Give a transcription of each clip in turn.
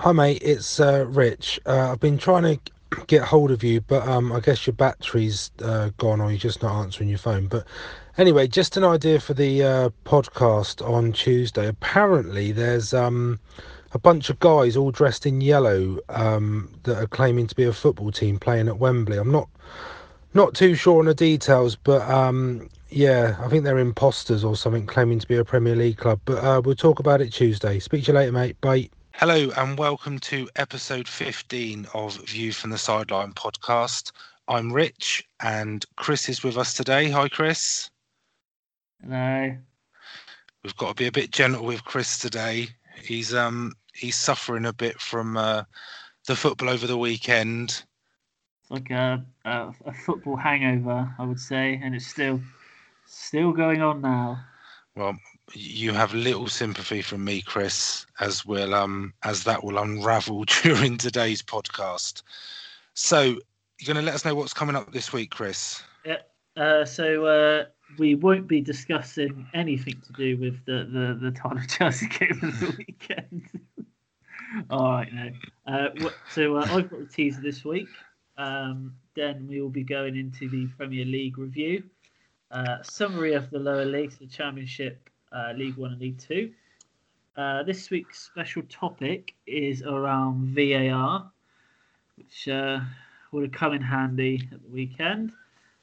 Hi, mate. It's uh, Rich. Uh, I've been trying to get hold of you, but um, I guess your battery's uh, gone or you're just not answering your phone. But anyway, just an idea for the uh, podcast on Tuesday. Apparently, there's um, a bunch of guys all dressed in yellow um, that are claiming to be a football team playing at Wembley. I'm not not too sure on the details, but um, yeah, I think they're imposters or something claiming to be a Premier League club. But uh, we'll talk about it Tuesday. Speak to you later, mate. Bye. Hello and welcome to episode 15 of View from the Sideline podcast. I'm Rich and Chris is with us today. Hi, Chris. Hello. We've got to be a bit gentle with Chris today. He's um he's suffering a bit from uh, the football over the weekend. It's like a, a a football hangover, I would say, and it's still still going on now. Well, you have little sympathy from me, Chris, as will um as that will unravel during today's podcast. So you're going to let us know what's coming up this week, Chris. Yeah. Uh, so uh, we won't be discussing anything to do with the the the Tottenham Chelsea game of the weekend. All right, now. Uh, so uh, I've got the teaser this week. Um, then we will be going into the Premier League review, uh, summary of the lower leagues, the Championship, uh, League One and League Two. Uh, this week's special topic is around VAR, which uh, would have come in handy at the weekend,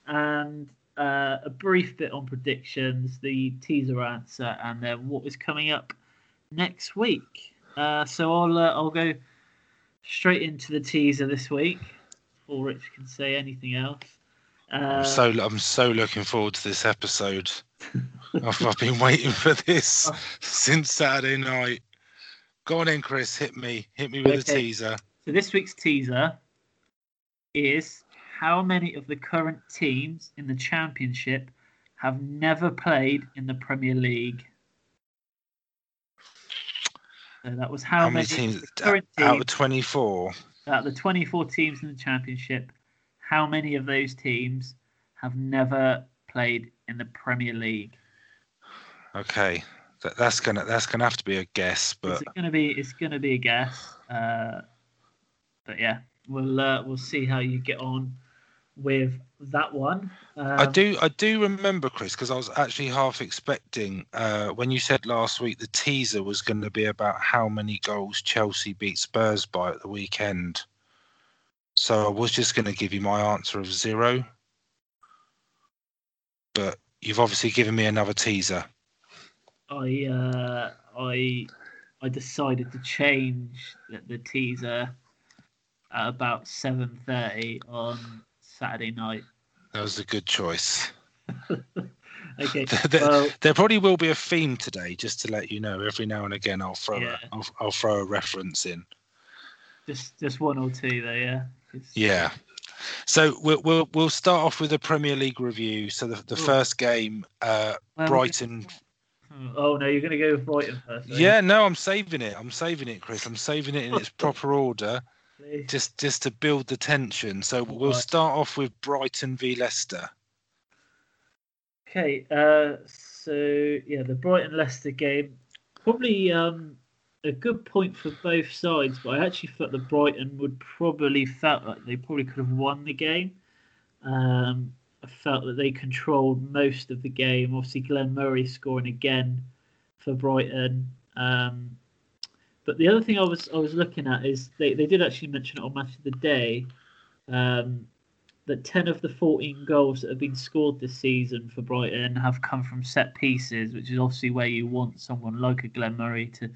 and uh, a brief bit on predictions, the teaser answer, and then what is coming up next week. Uh, so I'll uh, I'll go straight into the teaser this week, before Rich can say anything else. I'm Uh, so I'm so looking forward to this episode. I've, I've been waiting for this oh. since Saturday night. Go on in, Chris. Hit me. Hit me with a teaser. So this week's teaser is how many of the current teams in the championship have never played in the Premier League? So that was how, How many teams out of 24? out of the 24 teams in the championship, how many of those teams have never played in the Premier League? Okay, that, that's gonna that's gonna have to be a guess, but It's gonna be it's gonna be a guess. Uh, but yeah, we'll uh, we'll see how you get on with that one. Um, I do I do remember Chris because I was actually half expecting uh, when you said last week the teaser was going to be about how many goals Chelsea beat Spurs by at the weekend. So I was just going to give you my answer of zero, but you've obviously given me another teaser. I uh, I I decided to change the, the teaser at about seven thirty on Saturday night. That was a good choice. Okay, there, well, there probably will be a theme today, just to let you know. Every now and again, I'll throw Yeah. a, I'll, I'll throw a reference in. just just one or two there, yeah. It's- Yeah. So we'll we'll we'll start off with a Premier League review. So the, the Ooh. first game, uh, well, Brighton. Oh no, you're gonna go with Brighton first. Yeah, no, I'm saving it. I'm saving it, Chris. I'm saving it in its proper order, Please. just just to build the tension. So we'll Alright. start off with Brighton v Leicester. Okay, uh, so yeah, the Brighton Leicester game probably um, a good point for both sides, but I actually thought the Brighton would probably felt like they probably could have won the game. Um, felt that they controlled most of the game. Obviously, Glenn Murray scoring again for Brighton. Um, but the other thing I was I was looking at is they, they did actually mention it on Match of the Day. Um, that 10 of the 14 goals that have been scored this season for Brighton have come from set pieces, which is obviously where you want someone like a Glenn Murray to,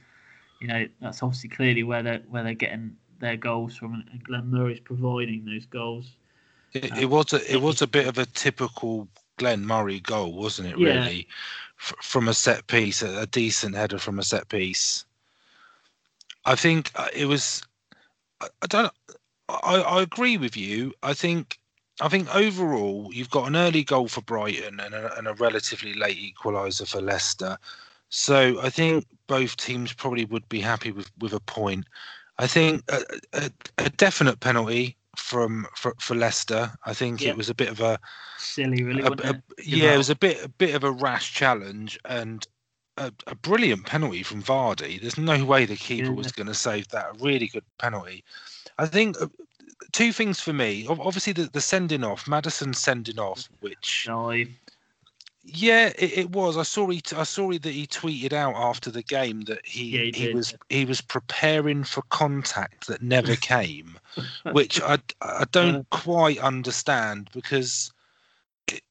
you know, that's obviously clearly where they're, where they're getting their goals from, and Glenn Murray's providing those goals. It, Uh, it was a it was a bit of a typical Glenn Murray goal, wasn't it? Yeah. Really, F- from a set piece, a, a decent header from a set piece. I think uh, it was. I, I don't. I, I agree with you. I think. I think overall, you've got an early goal for Brighton and a, and a relatively late equaliser for Leicester. So I think both teams probably would be happy with, with a point. I think a, a, a definite penalty from for, for Leicester. I think Yeah. it was a bit of a, Silly, really, a- a- it? Yeah, it was a bit a bit of a rash challenge, and a, a brilliant penalty from Vardy. There's no way the keeper Yeah. was going to save that. A really good penalty. I think uh, two things for me. Obviously, the, the sending off, Maddison sending off, which Dive. Yeah, it, it was. I saw he. I saw he, that he tweeted out after the game that he Yeah, he he, was yeah. he was preparing for contact that never came, which I I don't quite understand because it,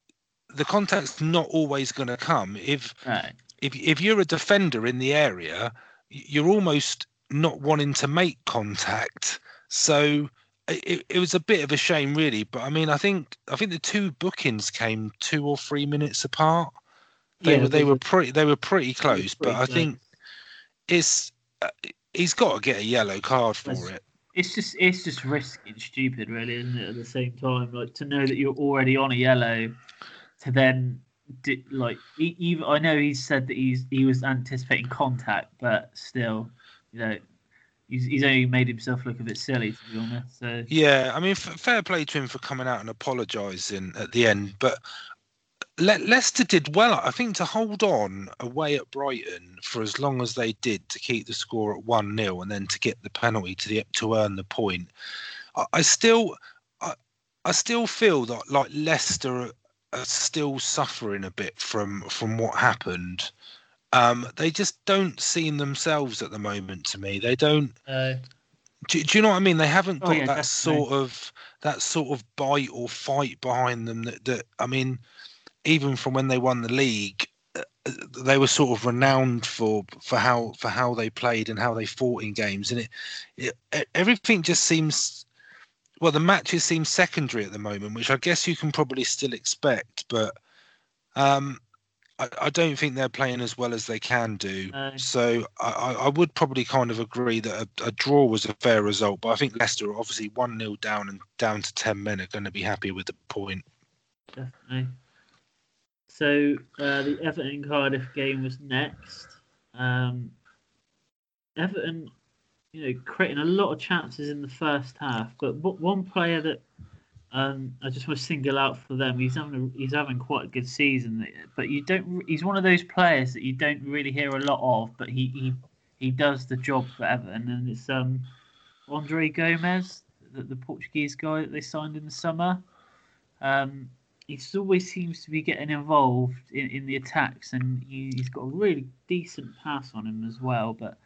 the contact's not always going to come. If Right. if if you're a defender in the area, you're almost not wanting to make contact. So it, it was a bit of a shame, really. But I mean, I think I think the two bookings came two or three minutes apart. They Yeah, were they were pretty they were pretty close. pretty but I close. think it's uh, he's got to get a yellow card for it. It's just it's just risky and stupid, really, isn't it? At the same time, like to know that you're already on a yellow, to then di- like even I know he said that he's he was anticipating contact, but still, you know, he's he's only made himself look a bit silly to be honest. So Yeah, I mean, f- fair play to him for coming out and apologising at the end. But Le- Leicester did well, I think, to hold on away at Brighton for as long as they did to keep the score at one 0 and then to get the penalty to the to earn the point. I, I still, I, I still feel that like Leicester are, are still suffering a bit from from what happened. Um, they just don't seem themselves at the moment to me. They don't uh, do, do you know what I mean? They haven't Oh, got yeah, that definitely. sort of that sort of bite or fight behind them. That, that I mean, even from when they won the league, uh, uh, they were sort of renowned for for how for how they played and how they fought in games, and it, it e- everything just seems. Well, the matches seem secondary at the moment, which I guess you can probably still expect, but um, I, I don't think they're playing as well as they can do. No. So I, I I would probably kind of agree that a, a draw was a fair result, but I think Leicester are obviously one 0 down and down to ten men are going to be happy with the point. definitely. So uh, the Everton Cardiff game was next. Um, Everton, you know, creating a lot of chances in the first half, but one player that um, I just want to single out for them. He's having a, he's having quite a good season, but you don't. He's one of those players that you don't really hear a lot of, but he he, he does the job for Everton, and it's um Andre Gomes, the, the Portuguese guy that they signed in the summer. Um, he always seems to be getting involved in, in the attacks, and he, he's got a really decent pass on him as well. But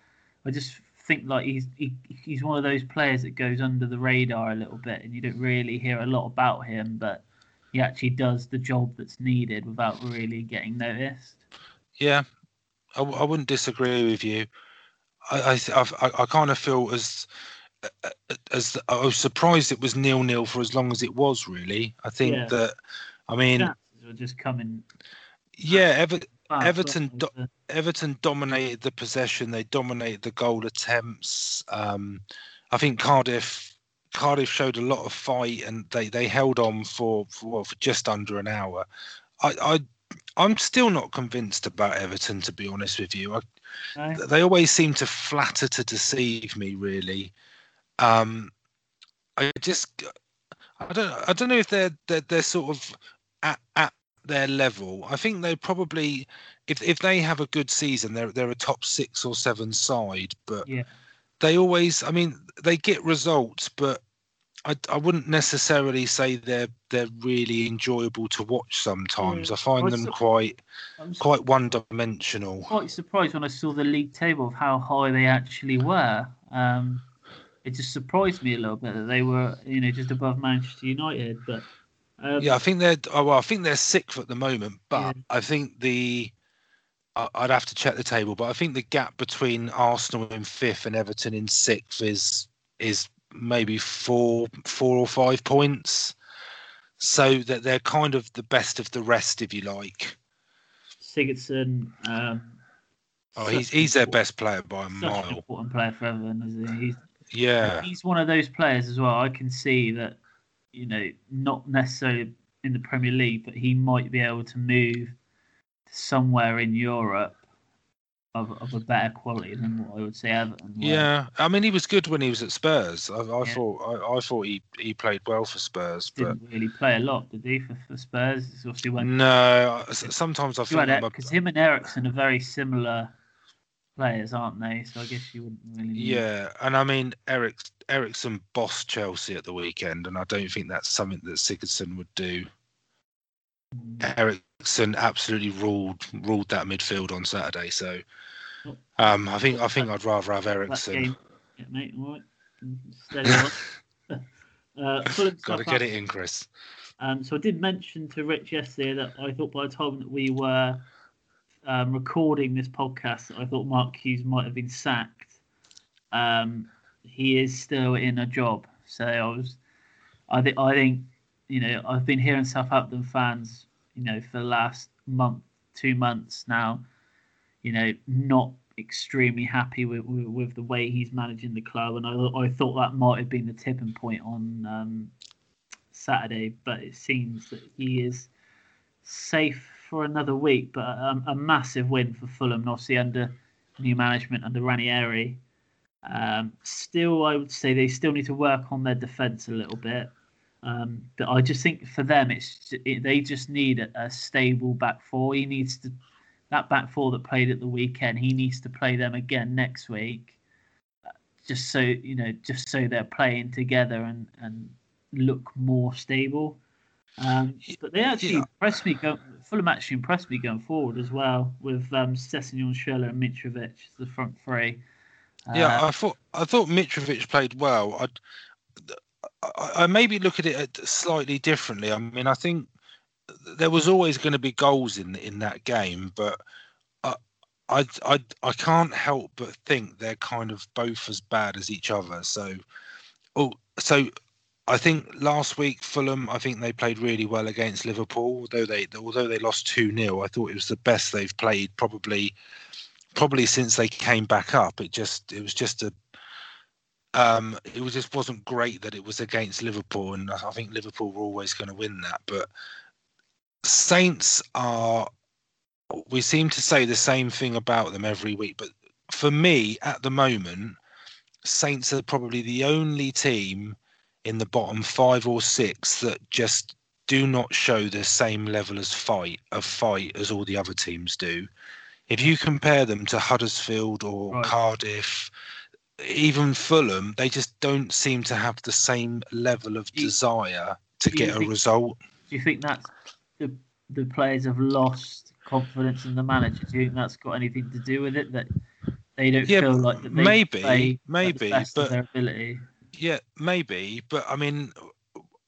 I just think like he's he, he's one of those players that goes under the radar a little bit, and you don't really hear a lot about him, but he actually does the job that's needed without really getting noticed. Yeah, I, w- I wouldn't disagree with you. I I, I've- I, I kind of feel as as I was surprised it was nil nil for as long as it was. Really, I think Yeah. that. I mean, Chances were just coming. yeah, Ever- Everton weren't? Everton dominated the possession. They dominated the goal attempts. Um, I think Cardiff Cardiff showed a lot of fight and they, they held on for, for well, for just under an hour. I, I I'm still not convinced about Everton to be honest with you. I, No? they always seem to flatter to deceive me really. Um, I just I don't I don't know if they're they're, they're sort of at, at their level. I think they probably if if they have a good season, they're they're a top six or seven side. But Yeah. they always, I mean, they get results, but I, I wouldn't necessarily say they're they're really enjoyable to watch. Sometimes Yeah, I find I them saw- quite quite one dimensional. quite surprised when I saw the league table of how high they actually were. Um, it just surprised me a little bit that they were, you know, just above Manchester United. But um, Yeah, I think they're oh, well, I think they're sixth at the moment, but Yeah. I think the I- I'd have to check the table, but I think the gap between Arsenal in fifth and Everton in sixth is is maybe four four or five points. So that they're kind of the best of the rest, if you like. Sigurdsson, um, Oh, he's he's their best player by a mile. important player for Everton, isn't he? He's, Yeah, he's one of those players as well. I can see that, you know, not necessarily in the Premier League, but he might be able to move somewhere in Europe of, of a better quality than what I would say Everton. Were. Yeah, I mean he was good when he was at Spurs. I, I Yeah. thought I, I thought he, he played well for Spurs, but didn't really play a lot, did he? For, for Spurs, it's obviously when no. Sometimes I I'm because him and Eriksen are very similar players, aren't they? So I guess you wouldn't really. need- Yeah, and I mean Eric Eriksen bossed Chelsea at the weekend, and I don't think that's something that Sigurdsson would do. Mm. Eriksen absolutely ruled ruled that midfield on Saturday, so um, I think I think I'd rather have Eriksen. yeah, mate. All right, steady on. uh, Got to get it in, Chris. Um, so I did mention to Rich yesterday that I thought by the time that we were um, recording this podcast, I thought Mark Hughes might have been sacked. Um, he is still in a job, so I was, I think, I think, you know, I've been hearing Southampton fans, you know, for the last month, two months now, you know, not extremely happy with, with, with the way he's managing the club, and I, I thought that might have been the tipping point on um, Saturday, but it seems that he is safe for another week. But a, a massive win for Fulham, obviously under new management under Ranieri. Um, still, I would say they still need to work on their defence a little bit. Um, but I just think for them, it's it, they just need a, a stable back four. He needs to that back four that played at the weekend. He needs to play them again next week, uh, just so you know, just so they're playing together and and look more stable. Um, but they actually Yeah. impressed me. Go, Fulham actually impressed me going forward as well with um, Sessegnon, Schürrle, and Mitrovic as the front three. Yeah, Uh, I thought I thought Mitrovic played well. I'd, I, I maybe look at it at- slightly differently. I mean, I think there was always going to be goals in in that game, but I, I I I can't help but think they're kind of both as bad as each other. So, oh, so I think last week Fulham, I think they played really well against Liverpool. Although they although they lost two 0 I thought it was the best they've played probably probably since they came back up. It just it was just a um, it was just wasn't great that it was against Liverpool, and I think Liverpool were always going to win that. But Saints are, we seem to say the same thing about them every week. But for me, at the moment, Saints are probably the only team in the bottom five or six that just do not show the same level as fight of fight as all the other teams do. If you compare them to Huddersfield or Right. Cardiff, even Fulham, they just don't seem to have the same level of desire to do get a result. do you think that's the the players have lost confidence in the manager? Do you think that's got anything to do with it that they don't Yeah, feel like that they maybe, play at the maybe, best of but- their ability? Yeah, maybe, but I mean,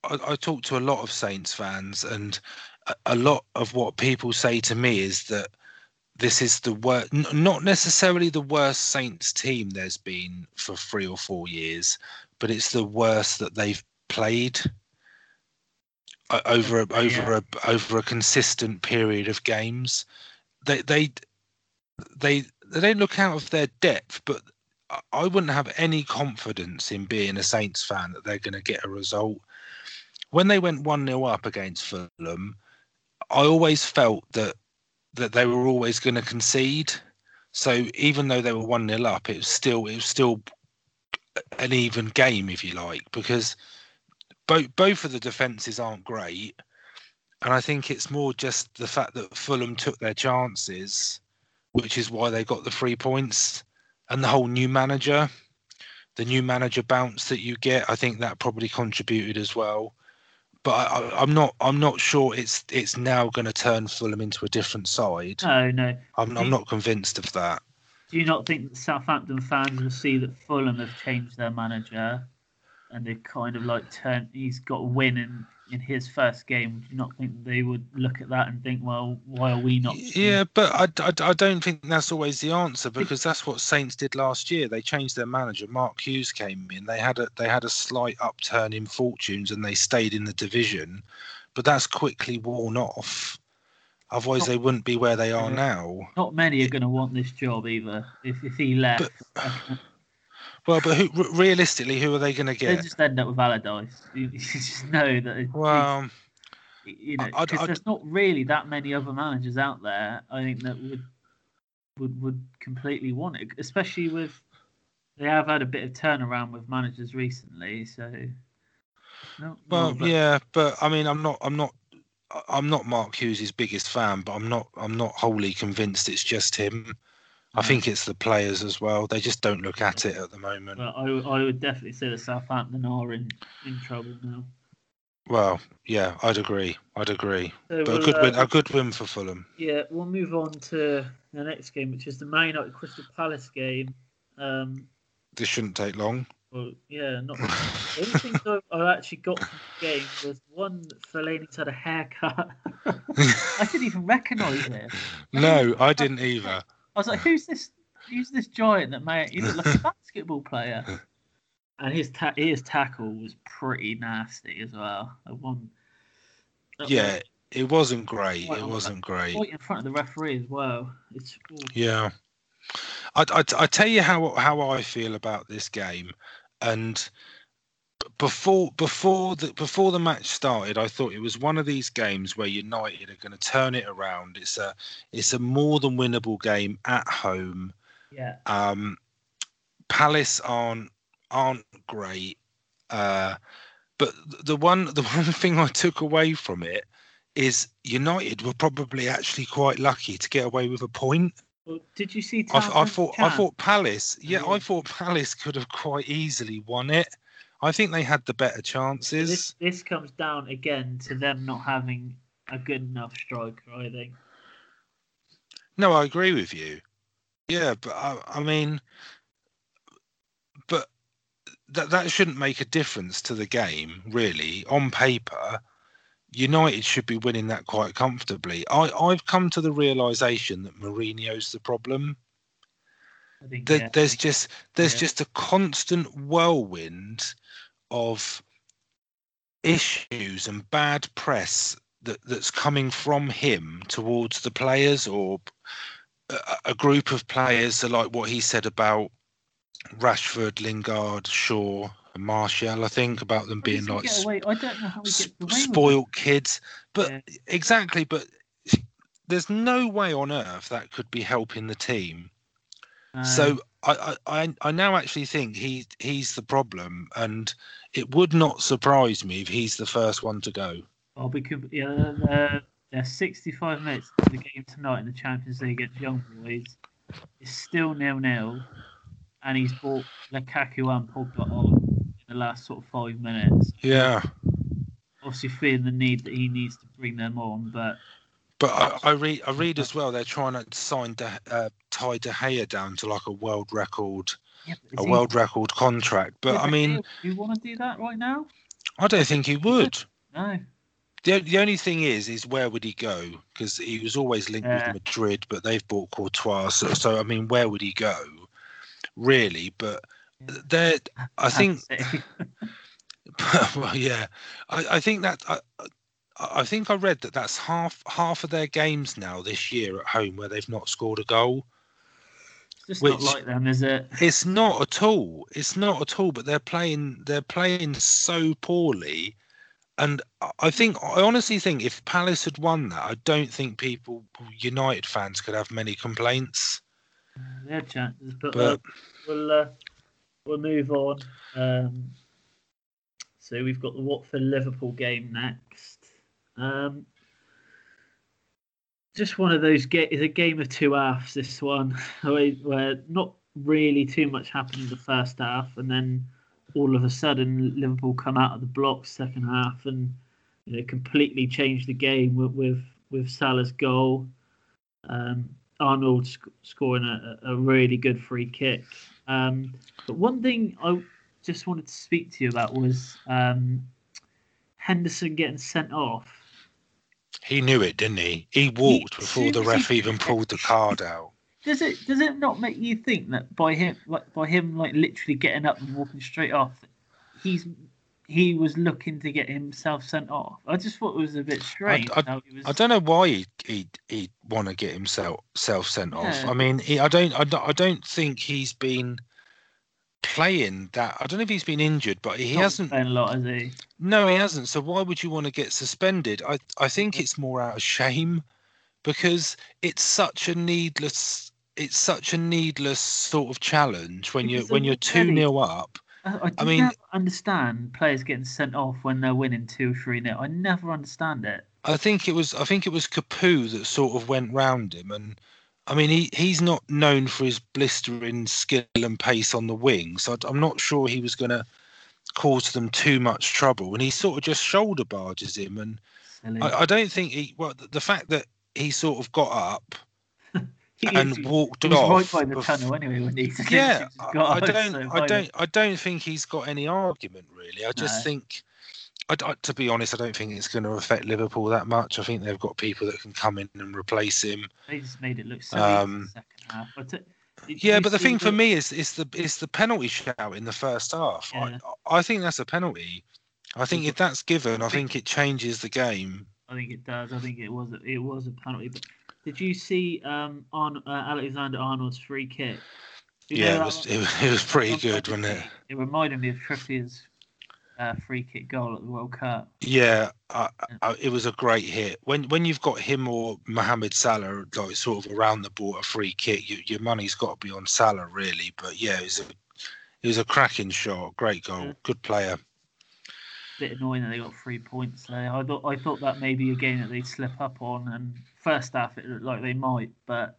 I, I talk to a lot of Saints fans, and a, a lot of what people say to me is that this is the worst, not necessarily the worst Saints team there's been for three or four years, but it's the worst that they've played over a, over a over a consistent period of games. They they they they don't look out of their depth, but I- wouldn't have any confidence in being a Saints fan that they're going to get a result. When they went 1 0 up against Fulham, I always felt that that they were always going to concede. So even though they were 1 0 up, it was still it was still an even game, if you like, because both both of the defenses aren't great. And I think it's more just the fact that Fulham took their chances, which is why they got the three points and the whole new manager, the new manager bounce that you get, I think that probably contributed as well. But I, I'm not. I'm not sure it's it's now going to turn Fulham into a different side. No, no. I'm, I'm not convinced of that. Do you not think that Southampton fans will see that Fulham have changed their manager and they've kind of like turned? He's got a win in in his first game. Do you not think they would look at that and think, well, why are we not? Yeah, but I, I, I don't think that's always the answer because that's what Saints did last year. They changed their manager. Mark Hughes came in. They had a they had a slight upturn in fortunes and they stayed in the division, but that's quickly worn off. Otherwise, they wouldn't be where they are now. Not many are going to want this job either. If if he left, Well, but who, realistically, who are they going to get? they just end up with Allardyce. You, just know that. it- Well, you know, I'd- I'd- there's not really that many other managers out there. I think that would would would completely want it, especially with they have had a bit of turnaround with managers recently. So, no, Well, no, but- yeah, but I mean, I'm not, I'm not, I'm not Mark Hughes' biggest fan, but I'm not, I'm not wholly convinced it's just him. I think it's the players as well. They just don't look at it at the moment. But I, I would definitely say that Southampton are in, in trouble now. Well, yeah, I'd agree. I'd agree. So But a we'll, good win, uh, a good win for Fulham. Yeah, we'll move on to the next game, which is the Man United Crystal Palace game. Um, This shouldn't take long. well, yeah, not the only thing I, actually got from the game was one that Fellaini's had a haircut. I didn't even recognise it. no, I didn't either. I was like, "Who's this? Who's this giant that may he looked like a basketball player?" And his ta- his tackle was pretty nasty as well. The one, Yeah, one it wasn't great. Right It on wasn't great. right in front of the referee as well. It's oh, Yeah. I, I, I tell you how how I feel about this game, and before before the before the match started, I thought it was one of these games where United are going to turn it around. It's a it's a more than winnable game at home. yeah, Um, Palace aren't aren't great, uh, but the one the one thing I took away from it is United were probably actually quite lucky to get away with a point. Well, did you see? I, I thought I thought Palace, yeah, I thought Palace could have quite easily won it. I think they had the better chances. this comes down again to them not having a good enough striker. I think. No, I agree with you. Yeah, but I, I mean, but that that shouldn't make a difference to the game, really. On paper, United should be winning that quite comfortably. I I've come to the realization that Mourinho's the problem. I think There, yeah. There's just there's Yeah. just a constant whirlwind of issues and bad press that that's coming from him towards the players or a, a group of players like what he said about Rashford, Lingard, Shaw, and Martial, I think about them being like get s- I don't know how he s- gets away with it. spoiled kids. But Yeah. exactly, but there's no way on earth that could be helping the team. No. So I, I, I- now actually think he he's the problem, and it would not surprise me if he's the first one to go. Oh, I'll be yeah. They're, they're 65 minutes of the game tonight in the Champions League against Young Boys. It's still nil nil, and he's brought Lukaku and Pogba on in the last sort of five minutes. Yeah, Obviously, feeling the need that he needs to bring them on, but but I, I read I read as well they're trying to sign De, uh, tie De Gea down to like a world record yeah, a he- world record contract. But yeah, I mean, you want to do that right now? I don't think he would. No. The, the only thing is, is where would he go? Because he was always linked Yeah. with Madrid, but they've bought Courtois. So, so I mean, where would he go? Really, but there, I think well, yeah, I, I think that I, I- think I read that that's half half of their games now this year at home where they've not scored a goal. It's just not like them, is it? It's not at all. It's not at all. But they're playing. They're playing so poorly, and I- I think I honestly think if Palace had won that, I don't think people, United fans, could have many complaints. They had chances, but, But- uh, we'll uh, we'll move on. Um, so we've got the Watford Liverpool game next. Um, just one of those ga- it's a game of two halves. This one, where where not really too much happened in the first half, and then all of a sudden Liverpool come out of the blocks second half and you know completely change the game with with, with Salah's goal. Um, Arnold sc- scoring a, a really good free kick. Um, but one thing I just wanted to speak to you about was um, Henderson getting sent off. He knew it, didn't he? He walked as before the as he ref even pulled the card out. Does it does it not make you think that by him like by him like literally getting up and walking straight off, he's he was looking to get himself sent off? I just thought it was a bit strange. I- how he was, I don't know why he he he'd want to get himself self sent off. Yeah. I mean, he, I don't I don't I don't think he's been playing that. I don't know if he's been injured, but he not hasn't. playing a lot, has he? No, he hasn't. So why would you want to get suspended? I I think it's more out of shame because it's such a needless it's such a needless sort of challenge when you're when you're two 0 up. I, I, do mean- understand players getting sent off when they're winning two, three nil. I never understand it. I think it was I think it was Capoue that sort of went round him and I mean he he's not known for his blistering skill and pace on the wing so I'm not sure he was going to cause them too much trouble and he sort of just shoulder barges him and I, I don't think he well the, the fact that he sort of got up and is- walked he was off right by the bef- tunnel anyway when he? Yeah I, got I don't so I don't I don't think he's got any argument really. I just No. think I, I- to be honest I don't think it's going to affect Liverpool that much I think they've got people that can come in and replace him They just made it look so Um, the second half. But uh, Yeah, but the thing for me is is the is the penalty shout in the first half. Yeah. I, I think that's a penalty. I think if that's given, I think- it changes the game. I think it does. I think it was it was a penalty. But did you see um on uh, Alexander Arnold's free kick? You Yeah, it was it, was- it was pretty good, wasn't it? It reminded me of Trippier's uh, free kick goal at the World Cup. Yeah, I, I, it was a great hit. When when you've got him or Mohamed Salah like sort of around the ball, a free kick, you, your money's got to be on Salah really. But yeah, it was a it was a cracking shot, great goal, Yeah. good player. Bit annoying that they got three points there. I thought I thought that maybe a game that they'd slip up on, and first half it looked like they might, but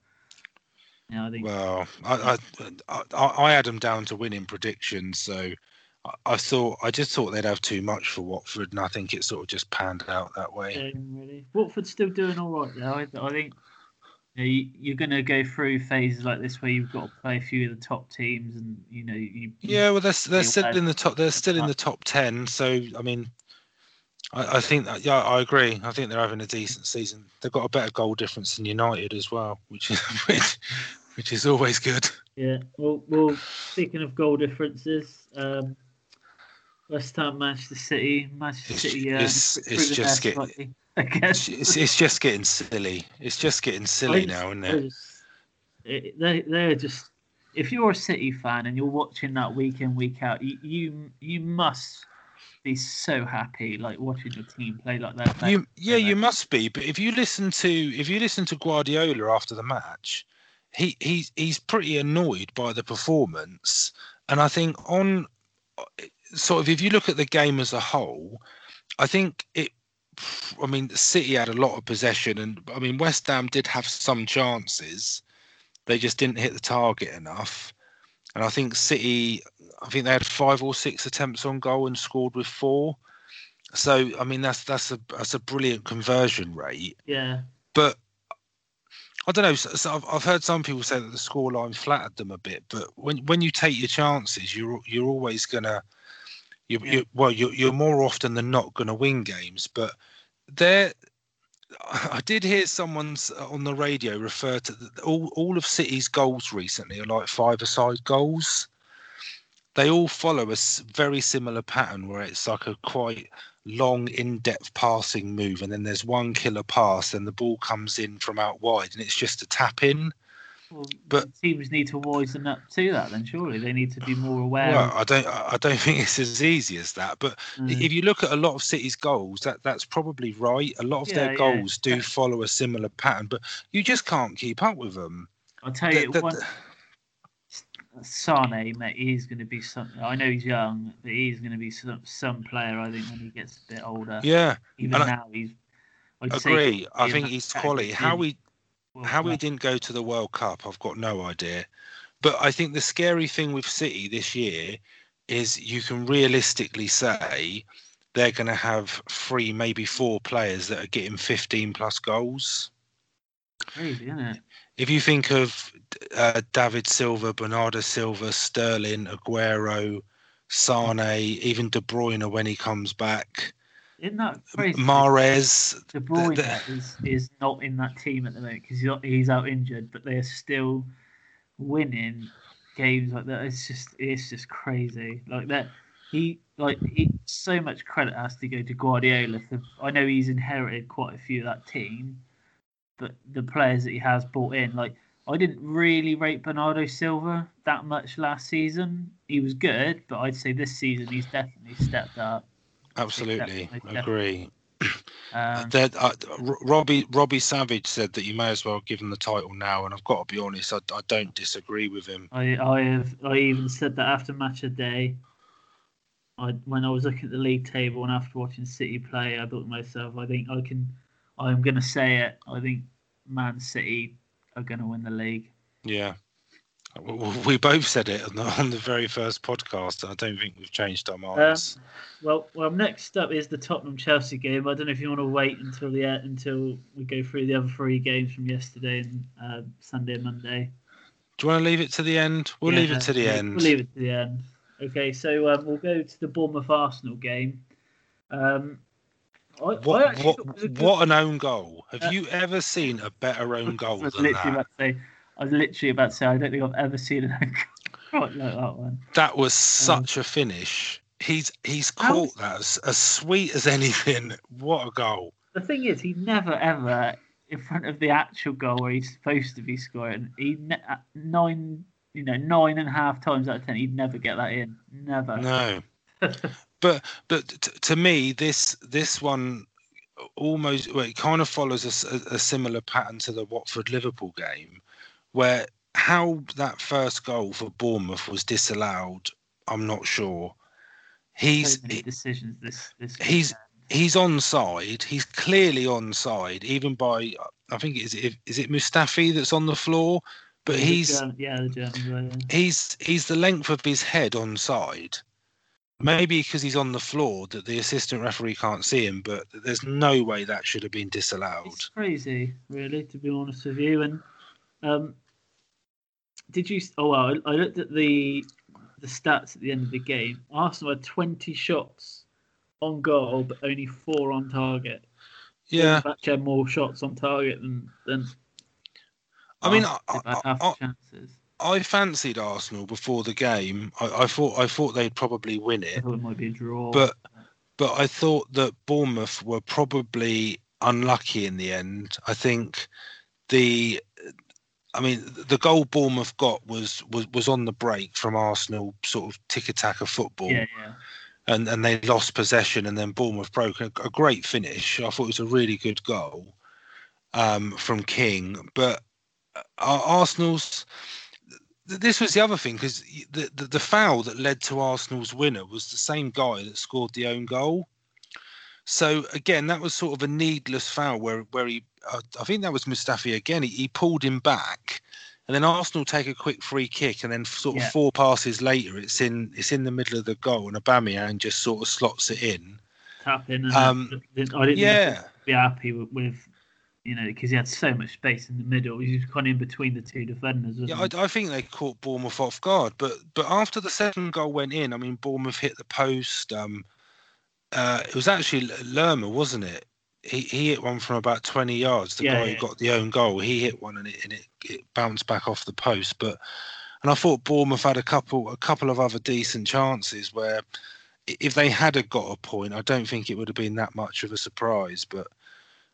yeah, I think Well, I, I I I had them down to winning predictions, so I, thought I just thought they'd have too much for Watford, and I think it sort of just panned out that way. game, really. Watford's still doing all right though. I, I think you you're going to go through phases like this where you've got to play a few of the top teams, and you know you. Yeah, well, they're they're still in the top. They're still in the top ten. So I mean, I, I think that yeah, I agree. I think they're having a decent season. They've got a better goal difference than United as well, which is which, which is always good. Yeah. Well, well. Speaking of goal differences, um, West Ham, Manchester City, Manchester It's- City. Uh, it's- it's just there get- slightly, I guess. It's, it's, just getting silly. It's just getting silly now, isn't it? just- it- They they're just. If you're a City fan and you're watching that week in week out, you you, you must be so happy like watching your team play like that. You, yeah, you must be. But if you listen to if you listen to Guardiola after the match, he he's he's pretty annoyed by the performance. And I think on sort of if you look at the game as a whole, I think it. I mean, City had a lot of possession, and I mean West Ham did have some chances. They just didn't hit the target enough. And I think City, I think they had five or six attempts on goal and scored with four. So I mean that's that's a that's a brilliant conversion rate. Yeah. But I don't know. So, so I've, I've heard some people say that the scoreline flattered them a bit. But when when you take your chances, you're you're always gonna you Yeah. you well you're you're more often than not gonna win games. But there, I did hear someone's uh, on the radio refer to the, all all of City's goals recently are like five-a-side goals. They all follow a very similar pattern where it's like a quite long, in-depth passing move, and then there's one killer pass, and the ball comes in from out wide, and it's just a tap in. Well, But- teams need to wisen up to that. Then surely they need to be more aware. Well, I don't, I don't think it's as easy as that. But uh, if you look at a lot of City's goals, that that's probably right. A lot of Yeah, their yeah, goals do follow a similar pattern, but you just can't keep up with them. I'll tell The- you, the- one, Sane, mate, he's going to be some. I know he's young, but he's going to be some, some player. I think when he gets a bit older. yeah, Even and I- now, he's. I'd say agree. I think he's quality. How well how he played. didn't go to the World Cup, I've got no idea. But I think the scary thing with City this year is you can realistically say they're going to have three, maybe four players that are getting 15 plus goals. Crazy, isn't it? If you think of uh, David Silva, Bernardo Silva, Sterling, Aguero, Sane, even De Bruyne when he comes back, Isn't that crazy? Mares, De Bruyne the- is, is not in that team at the moment because he's, he's out injured, but they're still winning games like that. It's just it's just crazy. Like that, he like he, so much credit has to go to Guardiola. For, I know he's inherited quite a few of that team, but the players that he has brought in, like I didn't really rate Bernardo Silva that much last season. He was good, but I'd say this season he's definitely stepped up. Absolutely, agree. Um, That uh, Robbie Robbie Savage said that you may as well give him the title now, and I've got to be honest, I, I don't disagree with him. I I have I even said that after match of day. I when I was looking at the league table and after watching City play, I thought to myself, I think I can. I'm going to say it. I think Man City are going to win the league. Yeah, we both said it on the, on the very first podcast. I don't think we've changed our minds. Well, well, next up is the Tottenham Chelsea game. I don't know if you want to wait until the until we go through the other three games from yesterday and uh, Sunday and Monday. Do you want to leave it to the end? We'll leave it to the end. We'll leave it to the end. Okay, so um, we'll go to the Bournemouth Arsenal game. Um, I, I What actually what thought it was a good- what an own goal! Have Uh, you ever seen a better own goal than that? About to say. I was literally about to say. I don't think I've ever seen an goal quite like that one. That was um, such a finish. He's he's caught that as, as sweet as anything. What a goal! The thing is, he never ever in front of the actual goal where he's supposed to be scoring. He ne- uh, nine, you know, nine and a half times out of ten, he'd never get that in. Never. No, but but t- to me, this this one almost well, it kind of follows a similar pattern to the Watford Liverpool game, where how that first goal for Bournemouth was disallowed. I'm not sure. He's so decisions this this. he's- he's onside. He's clearly on side, even by I think is it is it Mustafi that's on the floor, but The he's German- yeah, the German yeah. he's he's the length of his head on side. Maybe because he's on the floor that the assistant referee can't see him, but there's no way that should have been disallowed. It's crazy, really, to be honest with you. And um, did you? Oh well, I looked at the the stats at the end of the game. Arsenal had 20 shots on goal, but only four on target. Yeah, Bournemouth had more shots on target than than. I mean, I, I, I, chances. I fancied Arsenal before the game. I, I thought I thought they'd probably win it, it might be a draw. but but I thought that Bournemouth were probably unlucky in the end. I think the I mean the goal Bournemouth got was was was on the break from Arsenal sort of tiki-taka of football. yeah, yeah. and and they lost possession and then Bournemouth broke a, a great finish. I thought it was a really good goal um, from King, but uh, Arsenal's this was the other thing because the, the the foul that led to Arsenal's winner was the same guy that scored the own goal. So again, that was sort of a needless foul where where he uh, I think that was Mustafi again. He, he pulled him back. And then Arsenal take a quick free kick, and then sort of Yeah. four passes later, it's in it's in the middle of the goal, and Aubameyang just sort of slots it in. Tap in. Um, I didn't Yeah, be happy with, with you know, because he had so much space in the middle. He was kind of in between the two defenders. Yeah, I, I think they caught Bournemouth off guard, but but after the second goal went in, I mean, Bournemouth hit the post. Um, uh, it was actually Lerma, wasn't it? He he hit one from about twenty yards. The Yeah, guy yeah. who got the own goal, he hit one and it and it, it bounced back off the post. But and I thought Bournemouth had a couple a couple of other decent chances where if they had a got a point, I don't think it would have been that much of a surprise. But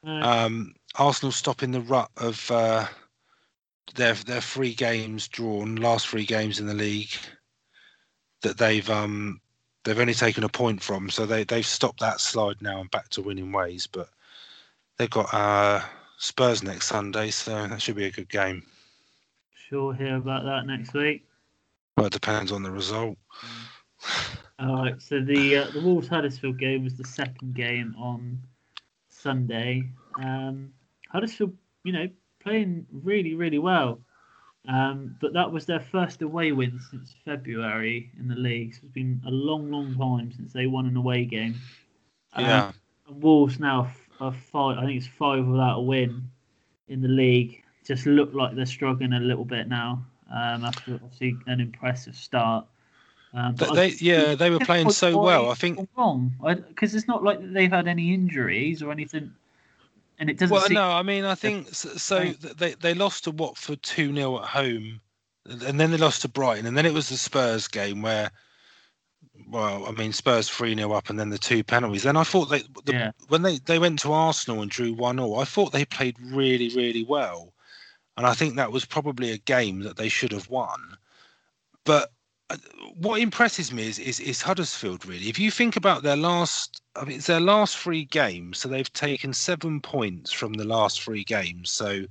Uh, um, Arsenal stopping the rut of uh, their their three games drawn, last three games in the league that they've um they've only taken a point from, so they they've stopped that slide now and back to winning ways. But they've got uh, Spurs next Sunday, so that should be a good game. sure hear about that next week. Well, it depends on the result. All right, so the uh, the Wolves Huddersfield game was the second game on Sunday. Um, Huddersfield, you know, playing really really well, um, but that was their first away win since February in the league. So it's been a long long time since they won an away game. Um, Yeah, Wolves now are five. I think it's five without a win in the league. Just look like they're struggling a little bit now um, after obviously an impressive start. Um, but I- they yeah they were playing so well. I think wrong because it's not like they've had any injuries or anything, and it doesn't. Well, seem, no, I mean, I think so. so they they lost to Watford two 0 at home, and then they lost to Brighton, and then it was the Spurs game where, well, I mean, Spurs three 0 up, and then the two penalties. Then I thought they the, Yeah. when they they went to Arsenal and drew one 0 I thought they played really really well, and I think that was probably a game that they should have won, but. What impresses me is, is is Huddersfield really. If you think about their last, I mean, it's their last three games, so they've taken seven points from the last three games. So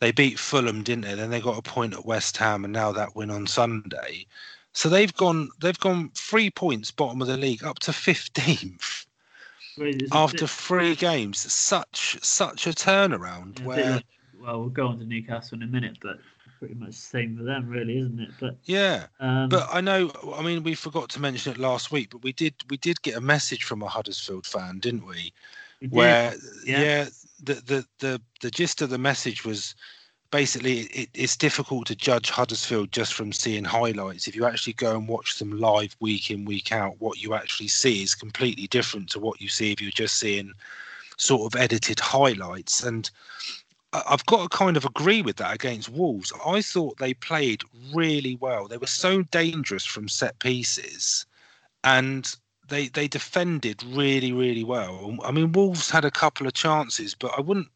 they beat Fulham, didn't they? Then they got a point at West Ham, and now that win on Sunday. So they've gone they've gone three points bottom of the league up to fifteenth after three games. Such such a turnaround. Yeah, where like, well, we'll go on to Newcastle in a minute, but pretty much the same for them, really, isn't it? But yeah, um, but I know. I mean, we forgot to mention it last week, but we did we did get a message from a Huddersfield fan, didn't we? we did, Where yeah. yeah, the, the the the gist of the message was basically it, it's difficult to judge Huddersfield just from seeing highlights. If you actually go and watch them live week in week out, what you actually see is completely different to what you see if you're just seeing sort of edited highlights. And I've got to kind of agree with that against Wolves. I thought they played really well. They were so dangerous from set pieces, and they they defended really really well. I mean, Wolves had a couple of chances, but I wouldn't.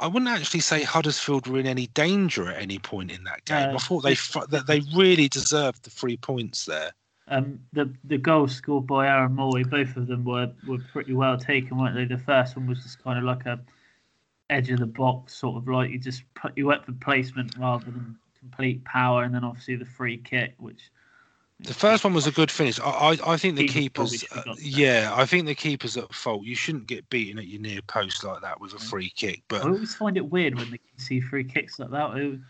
I wouldn't actually say Huddersfield were in any danger at any point in that game. No. I thought they that they really deserved the three points there. Um, the the goals scored by Aaron Mooy, both of them were, were pretty well taken, weren't they? The first one was just kind of like a edge of the box, sort of like you just put you went for placement rather than complete power, and then obviously the free kick, which The first one was a good finish. I I, I think the keepers. uh, yeah, I think the keeper's at fault. You shouldn't get beaten at your near post like that with a free kick. But I always find it weird when they see free kicks like that.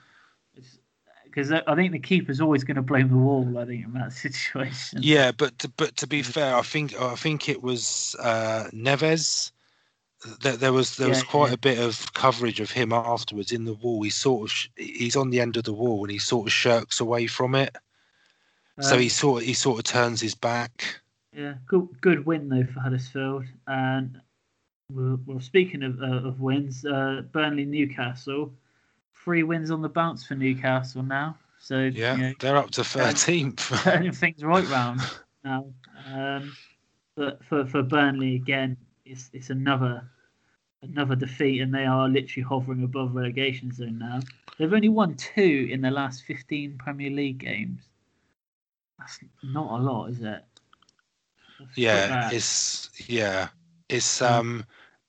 Because I think the keeper's always going to blame the wall. I think in that situation. yeah, but to, but to be fair, I think I think it was uh, Neves. There, there was there was quite yeah. a bit of coverage of him afterwards in the wall. He sort of sh- he's on the end of the wall and he sort of shirks away from it. so Um, he sort of he sort of turns his back. Yeah, good good win though for Huddersfield. And well, well speaking of uh, of wins, uh, Burnley Newcastle, three wins on the bounce for Newcastle now. So Yeah, you know, they're up to thirteenth. turning things right round now. Um, but for for Burnley again, it's it's another another defeat, and they are literally hovering above relegation zone now. They've only won two in the last fifteen Premier League games. That's not a lot, is it? That's yeah, it's yeah, it's um,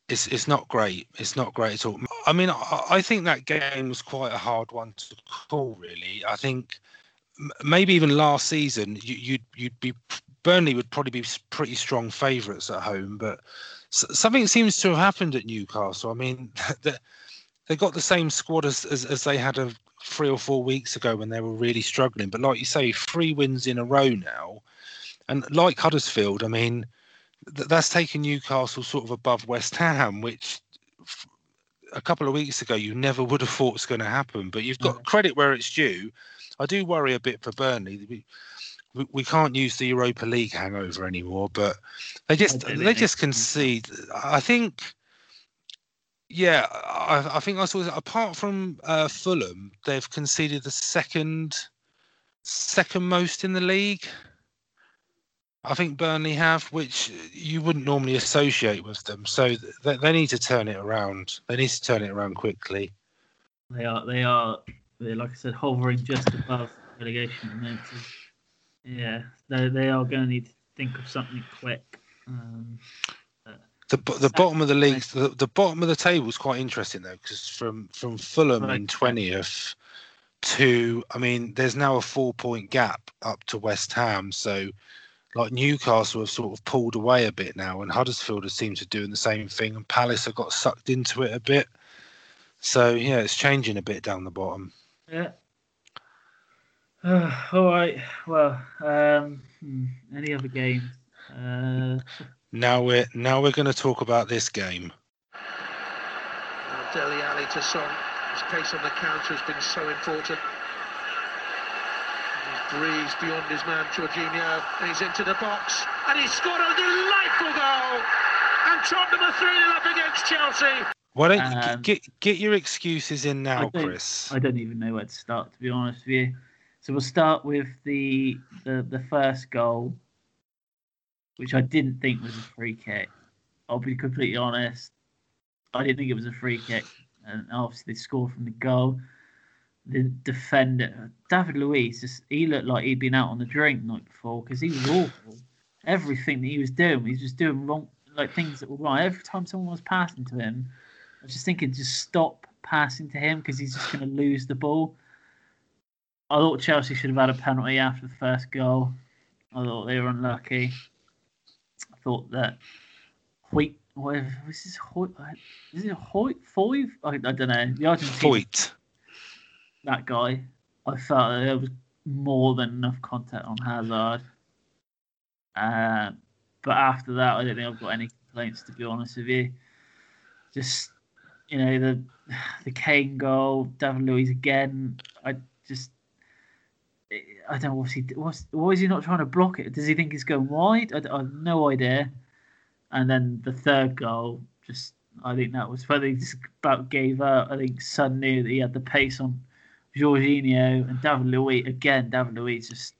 it's it's not great. It's not great at all. I mean, I, I think that game was quite a hard one to call. Really, I think maybe even last season you, you'd you'd be Burnley would probably be pretty strong favourites at home, but something seems to have happened at Newcastle. I mean, they got the same squad as, as as they had a three or four weeks ago when they were really struggling. But like you say, three wins in a row now, and like Huddersfield, I mean, th- that's taken Newcastle sort of above West Ham, which f- a couple of weeks ago you never would have thought was going to happen. But you've got No. credit where it's due. I do worry a bit for Burnley. We, we, can't use the Europa League hangover anymore, but they just they just concede. I think. Yeah, I, I think I saw. Apart from uh, Fulham, they've conceded the second, second most in the league. I think Burnley have, which you wouldn't normally associate with them. So they, they need to turn it around. They need to turn it around quickly. They are they are they're like I said, hovering just above relegation. And then to, yeah, they they are going to need to think of something quick. Um, The the bottom of the league, the, the bottom of the table is quite interesting though, because from from Fulham in twentieth to, I mean, there's now a four point gap up to West Ham. So, like Newcastle have sort of pulled away a bit now, and Huddersfield have seemed to doing the same thing, and Palace have got sucked into it a bit. So yeah, it's changing a bit down the bottom. yeah. all right. Well, um, hmm, any other games? Uh, Now we're now we're going to talk about this game. Now Dele Alli to Son. His pace on the counter has been so important. He's breezed beyond his man Jorginho, and he's into the box, and he's scored a delightful goal. And Tottenham are 3 0 up against Chelsea. Why don't you Um, get get your excuses in now, don't- Chris? I don't even know where to start, to be honest with you. So we'll start with the the, the first goal, which I didn't think was a free kick. I'll be completely honest. I didn't think it was a free kick, and obviously they scored from the goal. the defender David Luiz just he looked like he'd been out on the drink the night before because he was awful. Everything that he was doing, he was just doing wrong, like things that were wrong. Every time someone was passing to him, I was just thinking, just stop passing to him because he's just going to lose the ball. I thought Chelsea should have had a penalty after the first goal. I thought they were unlucky. I thought that Hoyt, whatever, was this Hoyt? Is it Hoyt? Foyth? I, I don't know. The Argentine, Foyth. that guy. I felt that there was more than enough contact on Hazard. Uh, but after that, I don't think I've got any complaints to be honest with you. Just you know the the Kane goal, David Luiz again. I just I don't know what's he what's why is he not trying to block it? Does he think it's going wide? I, I have no idea. And then the third goal, just I think that was where they just about gave up. I think Son knew that he had the pace on Jorginho and David Luiz again. David Luiz just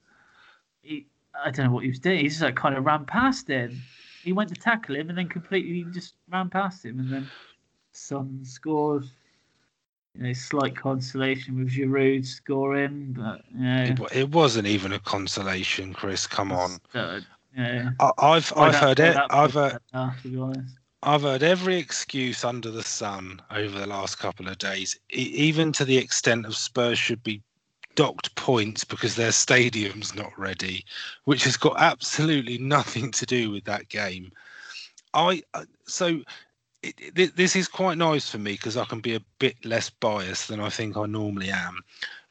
he I don't know what he was doing. He just like kind of ran past him. He went to tackle him and then completely just ran past him and then Son scored. You know, slight consolation with Giroud scoring, but you know, It, it wasn't even a consolation, Chris. Come on. uh, you know, I, I've I'd I've heard it. I've heard, that down, to be honest. I've heard every excuse under the sun over the last couple of days, e- even to the extent of Spurs should be docked points because their stadium's not ready, which has got absolutely nothing to do with that game. I uh, so it, this is quite nice for me because I can be a bit less biased than I think I normally am.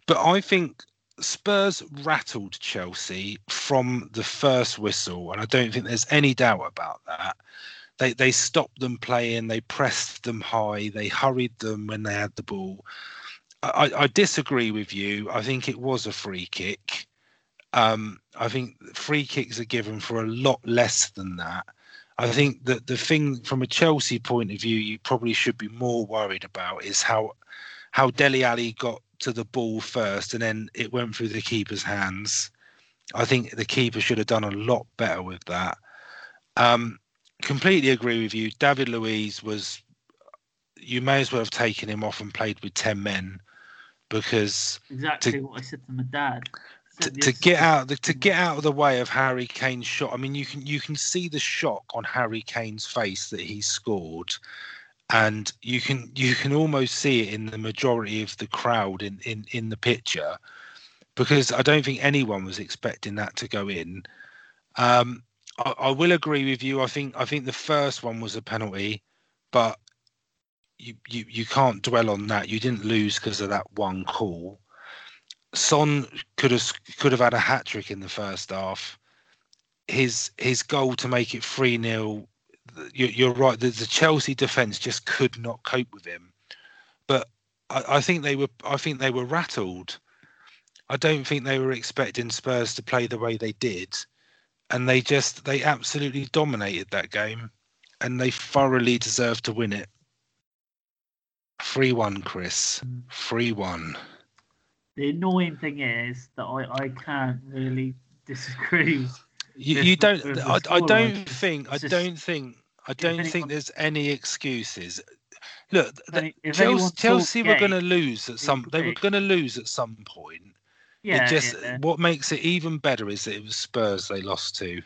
But I think Spurs rattled Chelsea from the first whistle, and I don't think there's any doubt about that. They they stopped them playing, they pressed them high, they hurried them when they had the ball. I, I disagree with you. I think it was a free kick. Um, I think free kicks are given for a lot less than that. I think that the thing from a Chelsea point of view, you probably should be more worried about is how how Dele Alli got to the ball first, and then it went through the keeper's hands. I think the keeper should have done a lot better with that. Um, completely agree with you. David Luiz was. You may as well have taken him off and played with ten men, because Exactly what I said to my dad. To get out the, to get out of the way of Harry Kane's shot. I mean, you can you can see the shock on Harry Kane's face that he scored, and you can you can almost see it in the majority of the crowd in in in the picture, because I don't think anyone was expecting that to go in. Um, I, I will agree with you. I think I think the first one was a penalty, but you you, you can't dwell on that. You didn't lose because of that one call. Son could have could have had a hat trick in the first half. His his goal to make it three 0 You're right. The, Chelsea defense just could not cope with him. But I, I think they were. I think they were rattled. I don't think they were expecting Spurs to play the way they did, and they just they absolutely dominated that game, and they thoroughly deserved to win it. Three one, Chris. Three one. The annoying thing is that I, I can't really disagree. You, you don't. I, I, don't think. I just- don't think. I don't anyone- think there's any excuses. Look, Any- Chelsea, Chelsea were going to lose at some. They were going to lose at some point. Yeah, it just yeah. what makes it even better is that it was Spurs they lost to.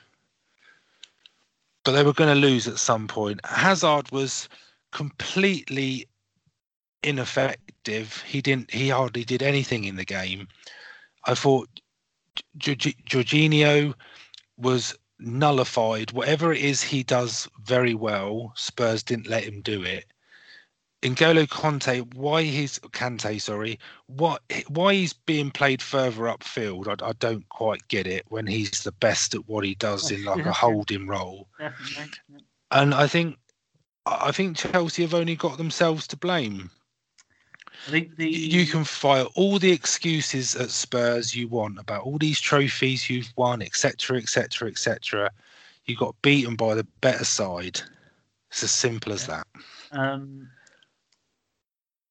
But they were going to lose at some point. Hazard was completely ineffective. He didn't. He hardly did anything in the game. I thought Jorgi- Jorginho was nullified. Whatever it is he does very well, Spurs didn't let him do it. N'Golo Conte, why he's Kante, sorry, what why he's being played further upfield, I, I don't quite get it. When he's the best at what he does in like a holding role, and I think I think Chelsea have only got themselves to blame. The You can fire all the excuses at Spurs you want about all these trophies you've won, etc., etc., etc. You got beaten by the better side. It's as simple as that. um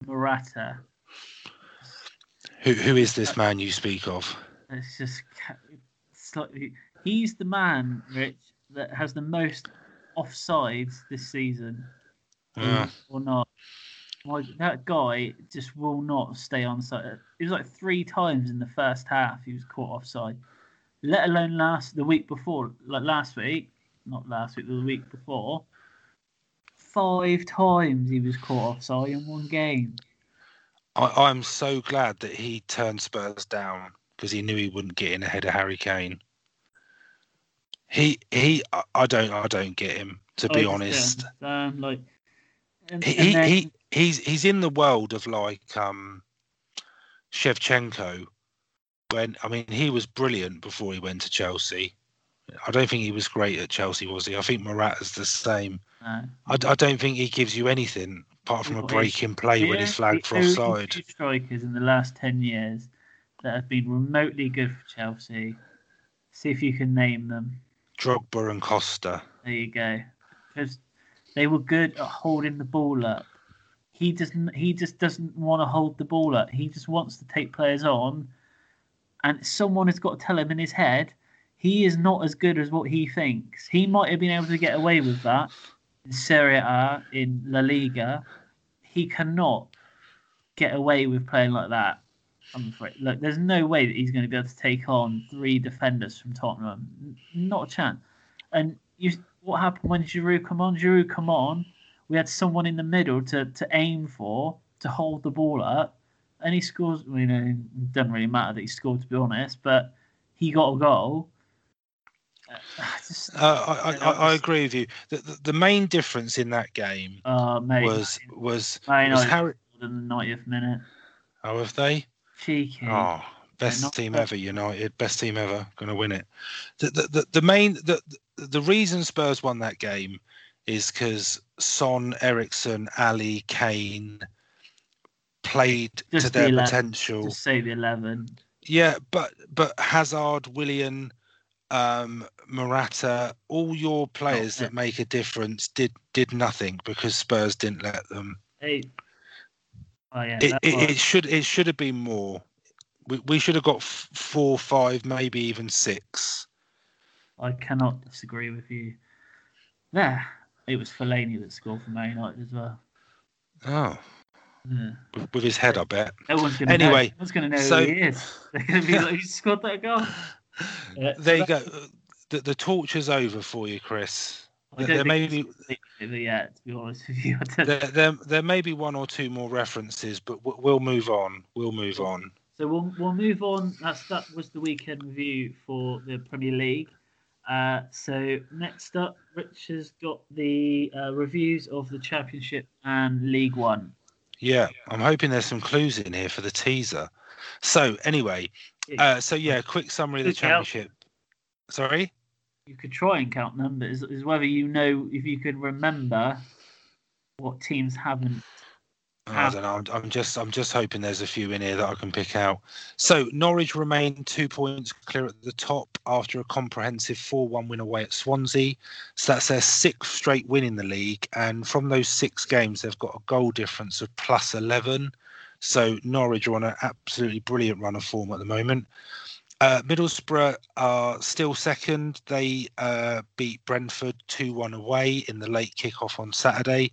Morata. Who who is this man you speak of? It's just slightly. He's the man, Rich, that has the most offsides this season, Yeah. or not. Like, that guy just will not stay on side. It was like three times in the first half he was caught offside. Let alone last the week before, like last week, not last week, the week before. Five times he was caught offside in one game. I, I'm so glad that he turned Spurs down because he knew he wouldn't get in ahead of Harry Kane. He he I- don't I don't get him to be honest. don't like, and, He and then- he he's he's in the world of like um Shevchenko when I mean he was brilliant before he went to Chelsea. I don't think he was great at Chelsea, was he? I think Morata's the same. no. I, I don't think he gives you anything apart from a break in play when The he's flagged for offside. two strikers in the last 10 years that have been remotely good for Chelsea. See if you can name them. Drogba and Costa. There you go. Because they were good at holding the ball up. He doesn't. He just doesn't want to hold the ball up. He just wants to take players on, and someone has got to tell him in his head he is not as good as what he thinks. He might have been able to get away with that in Serie A, in La Liga. He cannot get away with playing like that. I'm afraid. Look, there's no way that he's going to be able to take on three defenders from Tottenham. Not a chance. And you, what happened when Giroud come on? Giroud come on. We had someone in the middle to, to aim for to hold the ball up, and he scores. I mean, it doesn't really matter that he scored to be honest, but he got a goal. Uh, just, Uh, I, I, I, I agree with you. The, the, the main difference in that game uh, mate, was was was Harry. in the 90th minute. Oh, have they? Cheeky. Oh, best not team ever, United. Best team ever. Going to win it. The, the, the, the main the, the reason Spurs won that game is because Son, Eriksen, Alli, Kane played Just to the their 11. potential. Just say the 11. Yeah, but but Hazard, Willian, um, Morata, all your players yeah. that make a difference did did nothing because Spurs didn't let them. Hey. Oh yeah. It, it, it should it should have been more. We, we should have got f- four, five, maybe even six. I cannot disagree with you. There, it was Fellaini that scored for Man United as well. Oh, Yeah. with, with his head, I bet. Everyone's gonna know. Anyway, Everyone's gonna know so- who he is. They're gonna be like, "Who scored that goal?" Yeah, There you go. The, the torture's over for you, Chris. There, don't there think may be to be honest with you. There, there, there may be one or two more references, but w- we'll move on. We'll move on. So we'll we'll move on. That's that was the weekend review for the Premier League. Uh, so next up, Rich has got the uh, reviews of the Championship and League One. Yeah, I'm hoping there's some clues in here for the teaser. So anyway, uh, so yeah, quick summary of the championship. Sorry. You could try and count them, but is, is whether you know if you can remember what teams haven't. I don't know. I'm, I'm just I'm just hoping there's a few in here that I can pick out. So Norwich remain two points clear at the top after a comprehensive 4-1 win away at Swansea. So that's their sixth straight win in the league, and from those six games, they've got a goal difference of plus 11. So Norwich are on an absolutely brilliant run of form at the moment. Uh, Middlesbrough are still second. They uh, beat Brentford 2 1 away in the late kickoff on Saturday.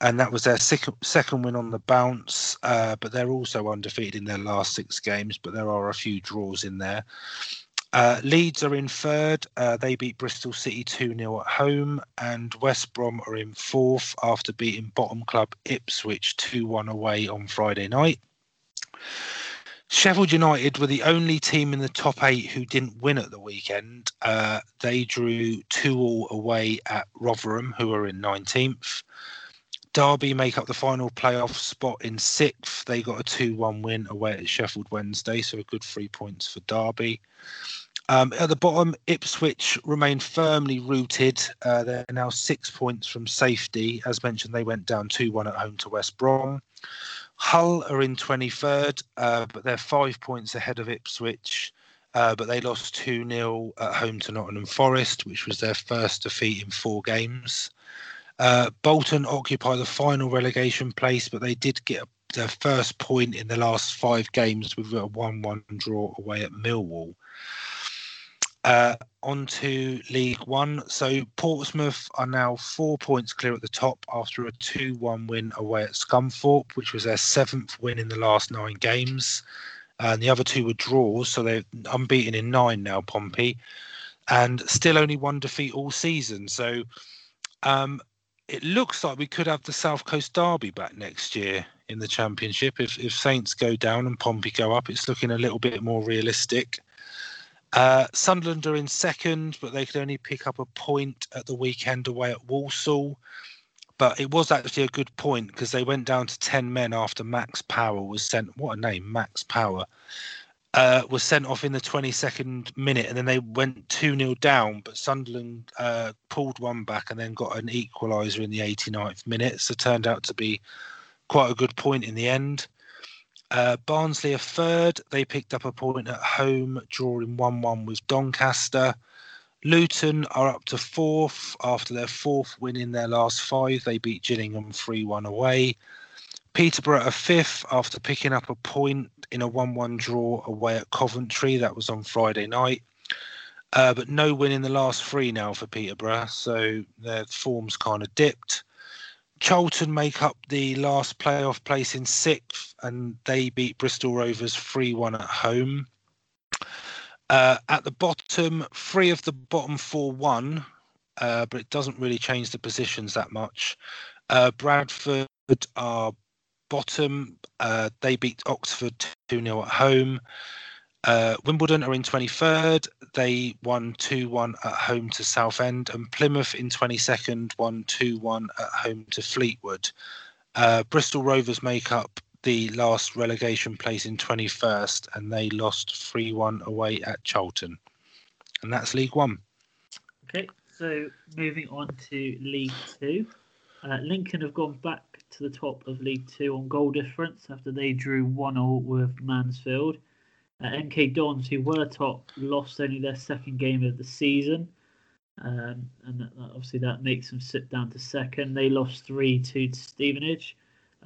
And that was their second, second win on the bounce. Uh, but they're also undefeated in their last six games, but there are a few draws in there. Uh, Leeds are in third. Uh, they beat Bristol City 2 0 at home. And West Brom are in fourth after beating bottom club Ipswich 2 1 away on Friday night. Sheffield United were the only team in the top eight who didn't win at the weekend. Uh, they drew 2 all away at Rotherham, who are in 19th. Derby make up the final playoff spot in sixth. They got a 2 1 win away at Sheffield Wednesday, so a good three points for Derby. Um, at the bottom, Ipswich remain firmly rooted. Uh, they're now six points from safety. As mentioned, they went down 2 1 at home to West Brom. Hull are in 23rd, uh, but they're five points ahead of Ipswich. Uh, but they lost 2 0 at home to Nottingham Forest, which was their first defeat in four games. Uh, Bolton occupy the final relegation place, but they did get their first point in the last five games with a 1 1 draw away at Millwall. Uh, on to League One. So Portsmouth are now four points clear at the top after a 2 1 win away at Scunthorpe, which was their seventh win in the last nine games. And the other two were draws, so they're unbeaten in nine now, Pompey, and still only one defeat all season. So um, it looks like we could have the South Coast Derby back next year in the Championship. If, if Saints go down and Pompey go up, it's looking a little bit more realistic. Uh, Sunderland are in second, but they could only pick up a point at the weekend away at Walsall. But it was actually a good point because they went down to 10 men after Max Power was sent. What a name, Max Power. Uh, was sent off in the 22nd minute and then they went 2 0 down. But Sunderland uh, pulled one back and then got an equaliser in the 89th minute. So turned out to be quite a good point in the end. Uh, Barnsley are third. They picked up a point at home, drawing 1 1 with Doncaster. Luton are up to fourth after their fourth win in their last five. They beat Gillingham 3 1 away. Peterborough are fifth after picking up a point in a 1 1 draw away at Coventry. That was on Friday night. Uh, but no win in the last three now for Peterborough, so their form's kind of dipped. Charlton make up the last playoff place in sixth, and they beat Bristol Rovers 3 1 at home. Uh, at the bottom, three of the bottom four won, uh, but it doesn't really change the positions that much. Uh, Bradford are bottom. Uh, they beat Oxford 2 0 at home. Uh, Wimbledon are in 23rd. They won 2 1 at home to Southend. And Plymouth in 22nd won 2 1 at home to Fleetwood. Uh, Bristol Rovers make up the last relegation place in 21st and they lost 3 1 away at Charlton. And that's League One. Okay, so moving on to League Two. Uh, Lincoln have gone back to the top of League Two on goal difference after they drew 1 0 with Mansfield. Uh, MK Dons, who were top, lost only their second game of the season. Um, and that, that- obviously that makes them sit down to second. They lost 3 2 to Stevenage.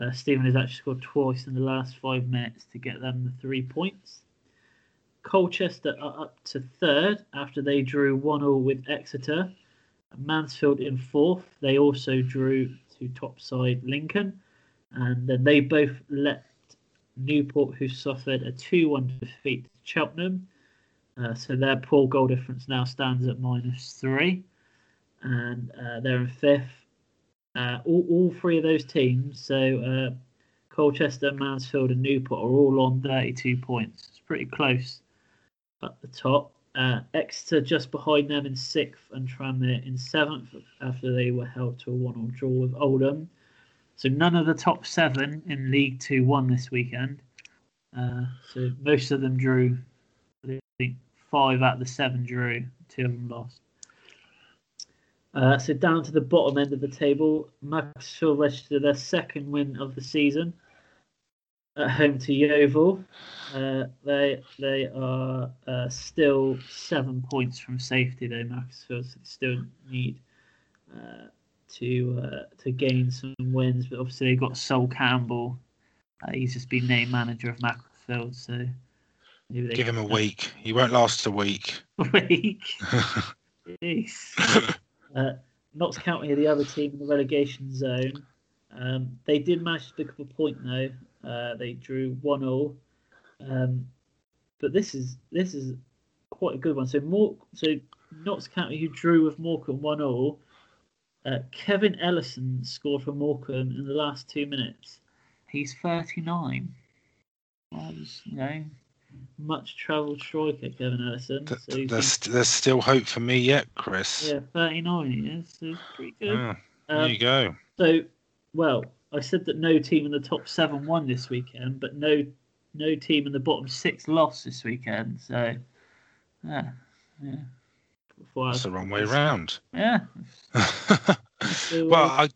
Uh, Stevenage actually scored twice in the last five minutes to get them the three points. Colchester are up to third after they drew 1 0 with Exeter. Mansfield in fourth. They also drew to top side Lincoln. And then they both let Newport, who suffered a 2 1 defeat to Cheltenham. Uh, so their poor goal difference now stands at minus three. And uh, they're in fifth. Uh, all, all three of those teams, so uh, Colchester, Mansfield, and Newport, are all on 32 points. It's pretty close at the top. Uh, Exeter just behind them in sixth, and Tranmere in seventh after they were held to a one-all draw with Oldham. So none of the top seven in League Two won this weekend. Uh, so most of them drew. I think five out of the seven drew. Two of them lost. Uh, so down to the bottom end of the table, Macclesfield registered their second win of the season at home to Yeovil. Uh, they they are uh, still seven points from safety though. Macclesfield so they still need uh, to uh, to gain some wins, but obviously they've got Sol Campbell. Uh, he's just been named manager of Macclesfield, so maybe they Give him a week. He won't last a week. week. Jeez. Uh, Notts County are the other team in the relegation zone. Um, they did manage to pick up a point though. Uh, they drew one 0 um, but this is this is quite a good one. So more so Notts County who drew with Morecambe one 0 uh, Kevin Ellison scored for Morecambe in the last two minutes. He's thirty nine. Was you know much travelled striker Kevin Ellison. Th- So been- there's, there's still hope for me yet, Chris. yeah, 39 he is, so it's pretty good. Ah, there Um, you go. so, well, I said that no team in the top seven won this weekend, but no no team in the bottom six lost this weekend. So, yeah, yeah. Before I- That's the wrong way round. Yeah. So, well, uh, I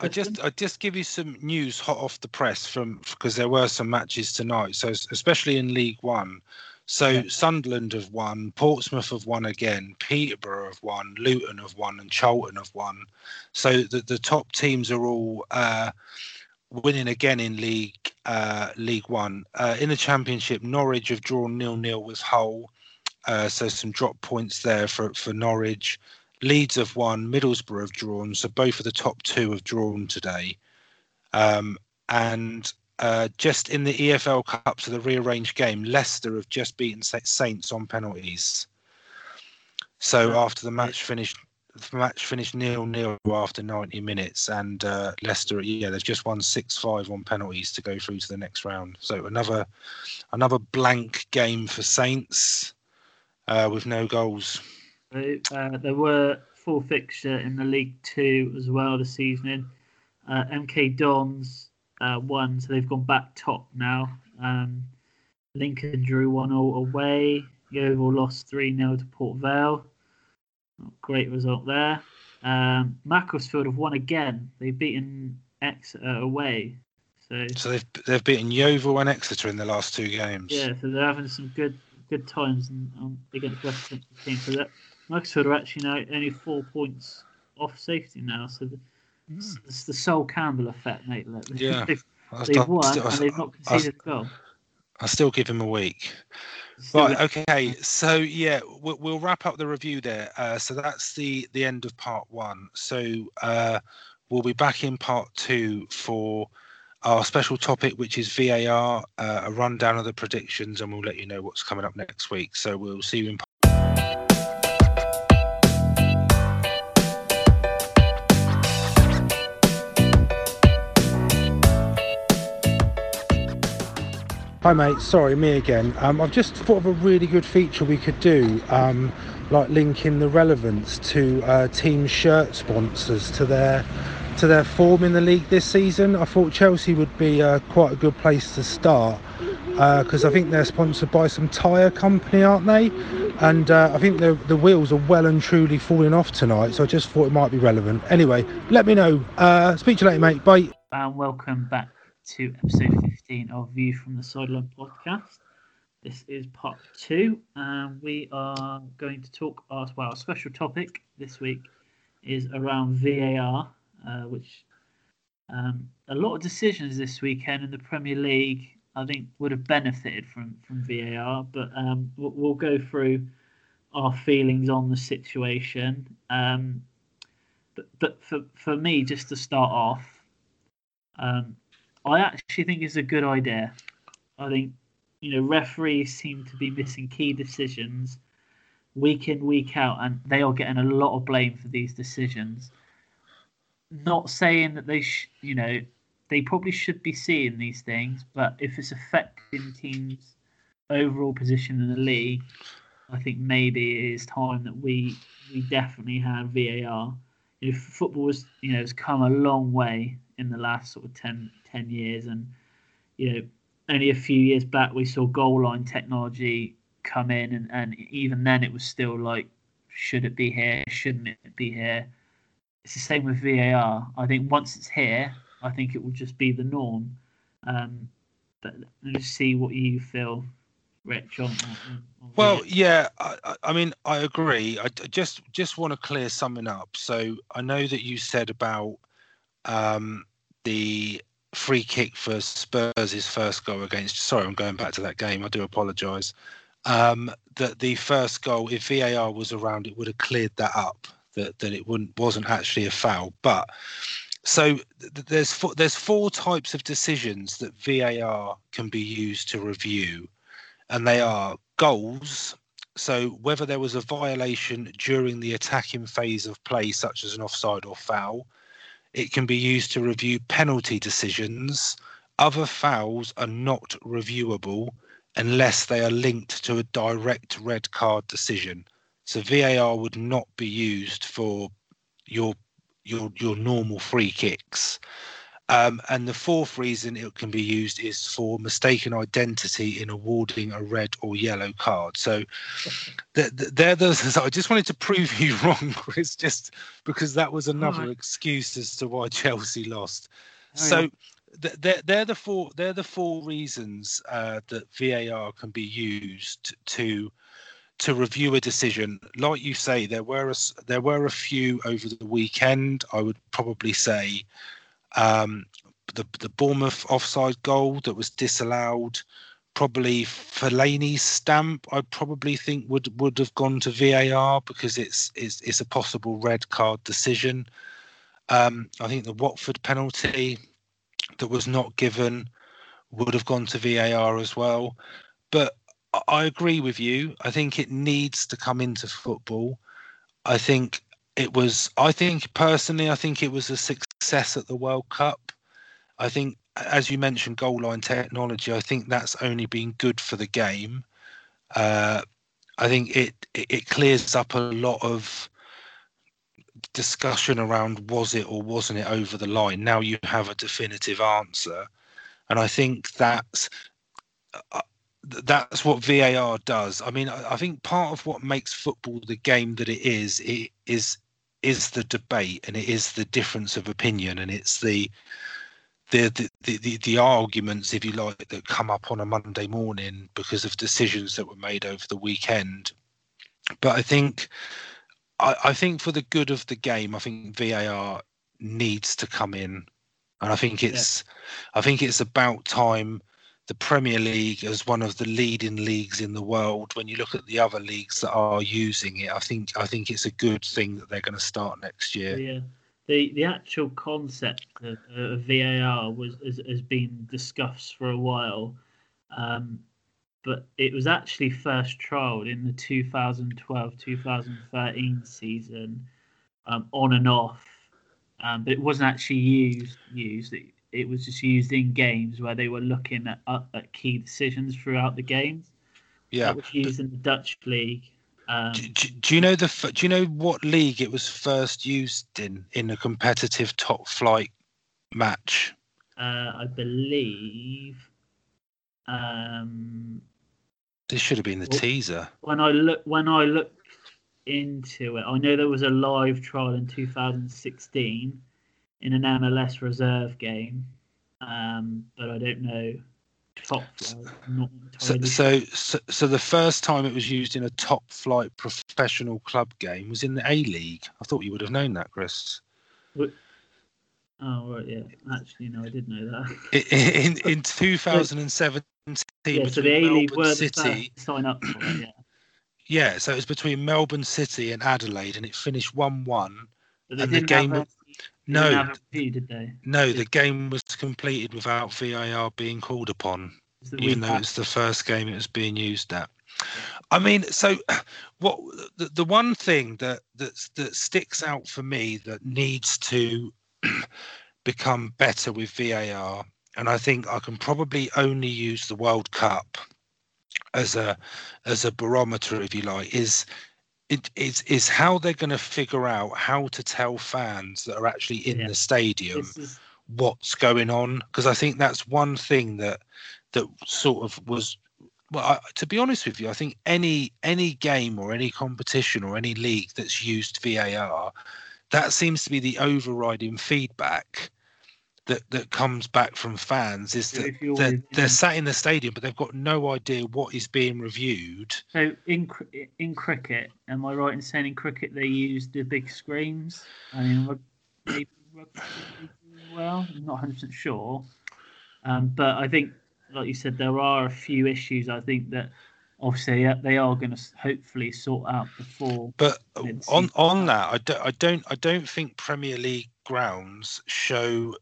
I just I just give you some news hot off the press from because there were some matches tonight. So especially in League One. So Yeah. Sunderland have won, Portsmouth have won again, Peterborough have won, Luton have won, and Charlton have won. So the the top teams are all uh, winning again in League uh, League One. Uh, in the Championship, Norwich have drawn nil nil with Hull. Uh, so some drop points there for, for Norwich. Leeds have won, Middlesbrough have drawn. So both of the top two have drawn today. Um, and uh, just in the EFL Cup to the rearranged game, Leicester have just beaten Saints on penalties. So after the match finished, the match finished nil nil after 90 minutes, and uh, Leicester, yeah, they've just won six five on penalties to go through to the next round. So another another blank game for Saints uh, with no goals. Uh, there were full fixture in the League Two as well this evening. MK uh, Dons uh, won, so they've gone back top now. Um, Lincoln drew one all away. Yeovil lost three 0 to Port Vale. Great result there. Um, Macclesfield have won again. They've beaten Exeter away. So, so they've they've beaten Yeovil and Exeter in the last two games. Yeah, so they're having some good good times in, um, against West Ham team. So that Macclesfield are actually now only four points off safety now. So the. It's the Sol Campbell effect, mate. Look. Yeah, they've, they've won still, and they've not conceded a goal. I still give him a week. Right. Okay. So yeah, we'll, we'll, wrap up the review there. Uh, so that's the the end of part one. So uh, we'll be back in part two for our special topic, which is VAR, uh, a rundown of the predictions, and we'll let you know what's coming up next week. So we'll see you in. Hi mate, sorry, me again. Um, I've just thought of a really good feature we could do, um, like linking the relevance to uh, team shirt sponsors to their to their form in the league this season. I thought Chelsea would be uh, quite a good place to start because uh, I think they're sponsored by some tyre company, aren't they? And uh, I think the the wheels are well and truly falling off tonight, so I just thought it might be relevant. Anyway, let me know. Uh, speak to you later, mate. Bye. And welcome back to episode 15 of View from the Sideline podcast. This is part two, and we are going to talk. Our, well, special topic this week is around VAR, uh, which um, a lot of decisions this weekend in the Premier League, I think, would have benefited from from VAR. But um, we'll, we'll, go through our feelings on the situation. Um, but but for for me, just to start off. Um, I actually think it's a good idea. I think you know referees seem to be missing key decisions week in week out, and they are getting a lot of blame for these decisions. Not saying that they, sh- you know, they probably should be seeing these things, but if it's affecting teams' overall position in the league, I think maybe it is time that we we definitely have VAR. If football has, you know, has come a long way in the last sort of 10, 10 years. And, you know, only a few years back, we saw goal line technology come in. And, and even then, it was still like, should it be here? Shouldn't it be here? It's the same with VAR. I think once it's here, I think it will just be the norm. Um, but let's see what you feel Rich on, on, on well yeah I, I, mean i agree i just just want to clear something up so i know that you said about um the free kick for Spurs' first goal against. Sorry, I'm going back to that game. I do apologise. Um, that the first goal, if VAR was around, it would have cleared that up. That that it wouldn't wasn't actually a foul. But so th- there's four, there's four types of decisions that VAR can be used to review, and they are goals. So whether there was a violation during the attacking phase of play, such as an offside or foul, it can be used to review penalty decisions. Other fouls are not reviewable unless they are linked to a direct red card decision. So VAR would not be used for your your your normal free kicks. Um, and the fourth reason it can be used is for mistaken identity in awarding a red or yellow card. So they're those. I just wanted to prove you wrong, Chris, just because that was another excuse as to why Chelsea lost. Oh, so they're, they're the four they're the four reasons uh, that VAR can be used to to review a decision. Like you say, there were a, there were a few over the weekend. I would probably say um, the the Bournemouth offside goal that was disallowed probably Fellaini's stamp. I probably think would would have gone to VAR because it's it's it's a possible red card decision. Um, I think the Watford penalty that was not given would have gone to VAR as well. But I agree with you. I think it needs to come into football. I think it was. I think personally, I think it was a success at the World Cup. I think, as you mentioned, goal line technology. I think that's only been good for the game. Uh, I think it, it it clears up a lot of discussion around was it or wasn't it over the line. Now you have a definitive answer, and I think that's uh, that's what VAR does. I mean, I, I think part of what makes football the game that it is, it is is the debate and it is the difference of opinion and it's the the, the, the, the arguments, if you like, that come up on a Monday morning because of decisions that were made over the weekend. But I think, I, I think for the good of the game, I think VAR needs to come in, and I think it's, yeah. I think it's about time the Premier League as one of the leading leagues in the world. When you look at the other leagues that are using it, I think I think it's a good thing that they're going to start next year. Yeah, the the actual concept of, of VAR was has, has, been discussed for a while, um, but it was actually first trialed in the 2012-2013 season, um, on and off. Um, but it wasn't actually used used. It, it was just used in games where they were looking at, at key decisions throughout the games. Yeah, it was used in the Dutch league. Um, do, do, do, you know the? Do you know what league it was first used in in a competitive top flight match? Uh, I believe. Um, this should have been the teaser. When I look, when I looked into it, I know there was a live trial in 2016 in an MLS reserve game, um, but I don't know top flight. So, so, so, so, the first time it was used in a top flight professional club game was in the A League. I thought you would have known that, Chris. What? Oh right, yeah. Actually, no, I did know that. In in, in 2017, yeah, so the A League were City, sign up for it, yeah. Yeah, so it was between Melbourne City and Adelaide, and it finished one-one. and the game no, did they? No, the game was completed without VAR being called upon, even though it's the first game it was being used at. I mean, so what the, the one thing that that that sticks out for me that needs to become better with VAR, and I think I can probably only use the World Cup as a as a barometer, if you like, is it is is how they're going to figure out how to tell fans that are actually in yeah. the stadium is... what's going on because I think that's one thing that that sort of was well I, to be honest with you I think any any game or any competition or any league that's used VAR that seems to be the overriding feedback that that comes back from fans is that they're, they're sat in the stadium, but they've got no idea what is being reviewed. So in in cricket, am I right in saying in cricket they use the big screens? I mean, maybe well, I'm not 100 percent sure, um, but I think, like you said, there are a few issues. I think that obviously they are going to hopefully sort out before. But on on that, I don't, I don't, I don't think Premier League grounds show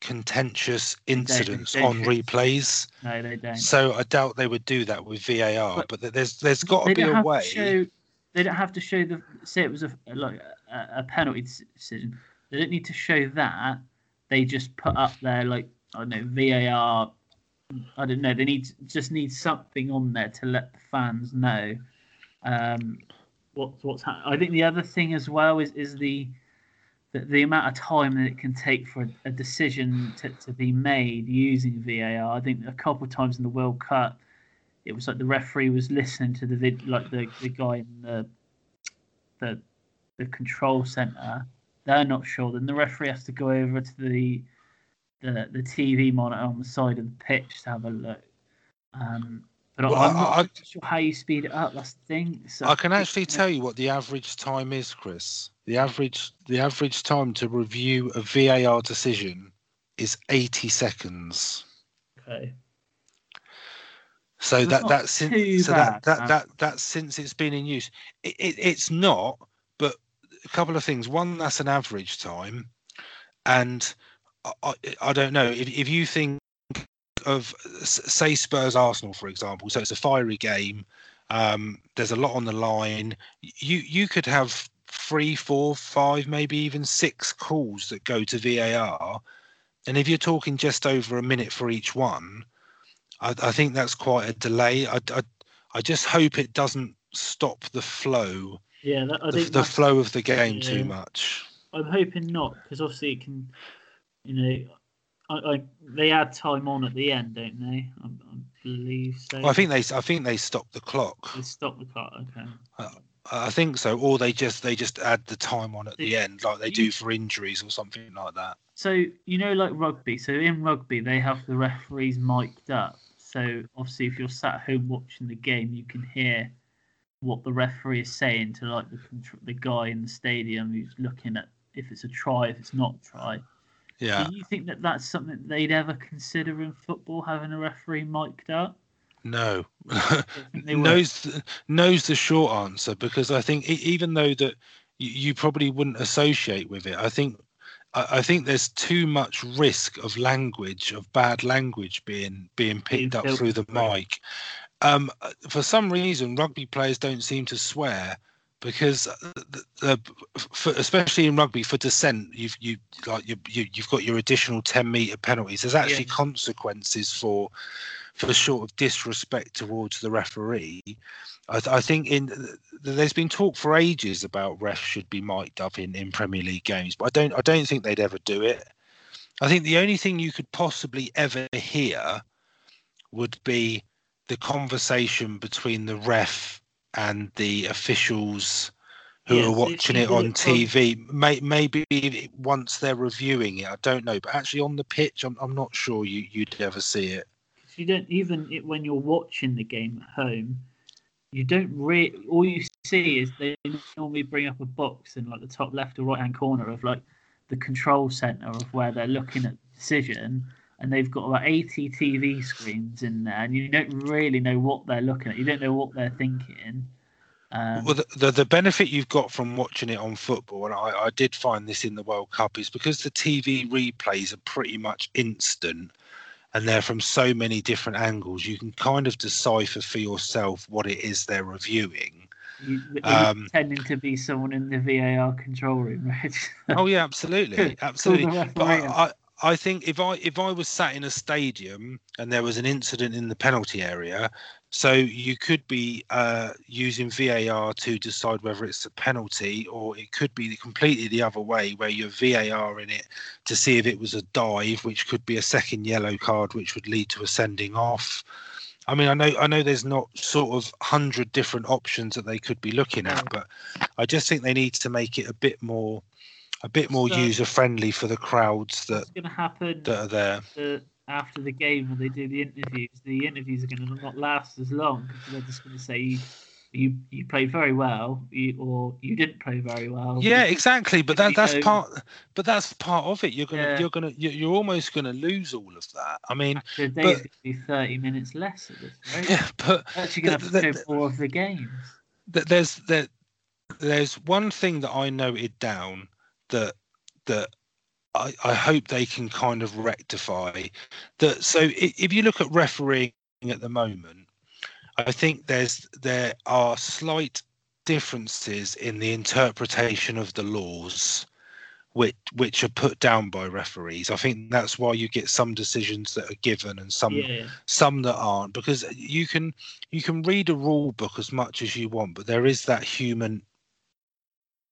contentious incidents on replays. No, they don't. So I doubt they would do that with VAR. But, but there's there's got to be a way. Show, they don't have to show the say it was a like a, a penalty decision. They don't need to show that. They just put up there like I don't know VAR. I don't know. They need just need something on there to let the fans know um, what's what's happening. I think the other thing as well is is the the, amount of time that it can take for a, a decision to, to be made using VAR. I think a couple of times in the World Cup, it was like the referee was listening to the vid, like the, the guy in the the the control center. They're not sure. Then the referee has to go over to the the the TV monitor on the side of the pitch to have a look. Um, but well, I'm not I, sure how you speed it up. That's the thing. So I can actually tell you what the average time is, Chris. The average the average time to review a VAR decision is 80 seconds. Okay. So It's that not that's sin- so bad, that that, uh, that since it's been in use. It, it, it's not, but a couple of things. One, that's an average time, and I, I, I don't know if if you think of say Spurs Arsenal for example. So it's a fiery game. Um, there's a lot on the line. You you could have three, four, five, maybe even six calls that go to VAR, and if you're talking just over a minute for each one, I, I think that's quite a delay. I, I, I just hope it doesn't stop the flow, Yeah, that, I the, think the flow of the game yeah. too much. I'm hoping not, because obviously it can, you know, I, I they add time on at the end, don't they? I, I believe so. Well, I think they, I think they stop the clock. they stop the clock. Okay. Uh, I think so, or they just they just add the time on at the end, like they do for injuries or something like that. So you know, like rugby. So in rugby, they have the referees mic'd up. So obviously, if you're sat home watching the game, you can hear what the referee is saying to like the the guy in the stadium who's looking at if it's a try, if it's not a try. Yeah, Do you think that that's something they'd ever consider in football, having a referee mic'd up? no. I think they would. knows knows the short answer because I think even though that you, probably wouldn't associate with it, I think I, I think there's too much risk of language of bad language being being picked up through the mic. Um, uh, for some reason, rugby players don't seem to swear because uh, for, especially in rugby for dissent, you've you like you, you you've got your additional ten meter penalties. There's actually Yeah. consequences for for sort of disrespect towards the referee. I, th- I think in there's been talk for ages about refs should be mic'd up in, in Premier League games, but I don't I don't think they'd ever do it. I think the only thing you could possibly ever hear would be the conversation between the ref and the officials who are watching it on TV. May, maybe once they're reviewing it, I don't know, but actually on the pitch, I'm, I'm not sure you, you'd ever see it. you don't even it, when you're watching the game at home, you don't really. All you see is they normally bring up a box in like the top left or right hand corner of like the control center of where they're looking at the decision, and they've got about 80 TV screens in there, and you don't really know what they're looking at. You don't know what they're thinking. Um, Well, the, the the benefit you've got from watching it on football, and I, I did find this in the World Cup, is because the TV replays are pretty much instant, and they're from so many different angles. You can kind of decipher for yourself what it is they're reviewing. you, um, pretending to be someone in the VAR control room, right? Oh yeah, absolutely, absolutely. But. I, I think if I if I was sat in a stadium and there was an incident in the penalty area, so you could be uh, using VAR to decide whether it's a penalty, or it could be completely the other way, where you're VAR in it to see if it was a dive, which could be a second yellow card, which would lead to a sending off. I mean, I know I know there's not sort of hundred different options that they could be looking at, but I just think they need to make it a bit more a bit more So- user friendly for the crowds that going to happen that are there. the, after the game when they do the interviews? The interviews are going to not last as long because they're just going to say you you played very well, you, or you didn't play very well. Yeah, exactly. But that that's part. But that's part of it. You're gonna Yeah. you're gonna you're, you're almost gonna lose all of that. I mean, The day's but- be thirty minutes less at this rate. yeah, but We're actually going to have the- to the- more of the games. there's there there's one thing that I noted down that that I, I hope they can kind of rectify that. So if you look at refereeing at the moment I think there's there are slight differences in the interpretation of the laws which which are put down by referees. I think that's why you get some decisions that are given and some Yeah, some that aren't because you can you can read a rule book as much as you want but there is that human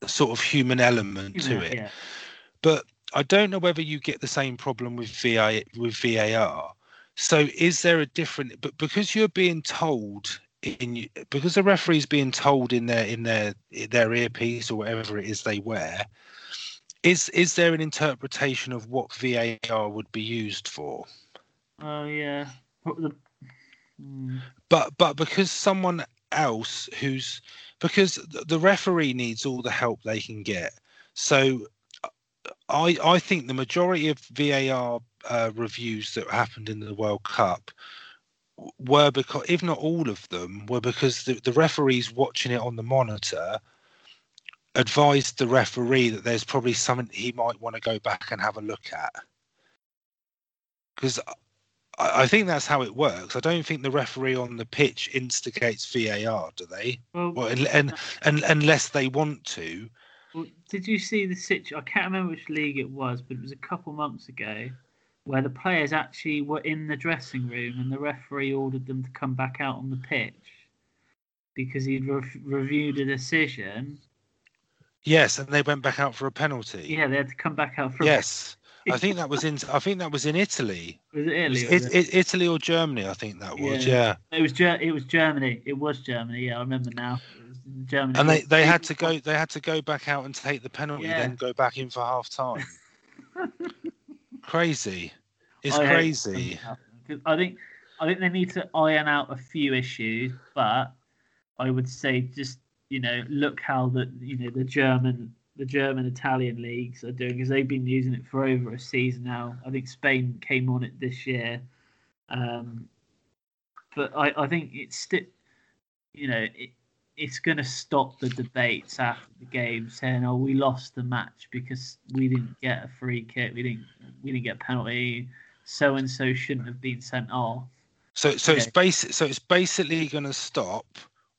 sort of human element to yeah, it yeah. but i don't know whether you get the same problem with VI, with var so is there a different but because you're being told in because the referee's being told in their in their in their earpiece or whatever it is they wear is is there an interpretation of what var would be used for Oh yeah. The- Hmm. but but because someone else who's because the referee needs all the help they can get so i i think the majority of var uh, reviews that happened in the world cup were because, if not all of them, were because the, the referees watching it on the monitor advised the referee that there's probably something he might want to go back and have a look at. Because I, think that's how it works. I don't think the referee on the pitch instigates VAR, do they? Well, Well, and, and, and unless they want to. Well, did you see the situation? I can't remember which league it was, but it was a couple months ago where the players actually were in the dressing room and the referee ordered them to come back out on the pitch because he'd re- reviewed a decision. Yes, and they went back out for a penalty. Yeah, they had to come back out for. Yes, I think that was in. I think that was in Italy. was it Italy? It, was it, it? Italy or Germany, I think that was. Yeah. Yeah, It was Ger- It was Germany. It was Germany. Yeah, I remember now. It was in Germany. and they, they had to go. They had to go back out and take the penalty, Yeah. then go back in for half time. crazy. It's I crazy. something happens, 'cause I think I think they need to iron out a few issues, but I would say just you know look how the you know the German the German Italian leagues are doing because they've been using it for over a season now. I think Spain came on it this year, um, but I I think it's still you know it, it's going to stop the debates after the game saying oh we lost the match because we didn't get a free kick we didn't we didn't get a penalty so and so shouldn't have been sent off So, so it's Okay. basic. So it's basically going to stop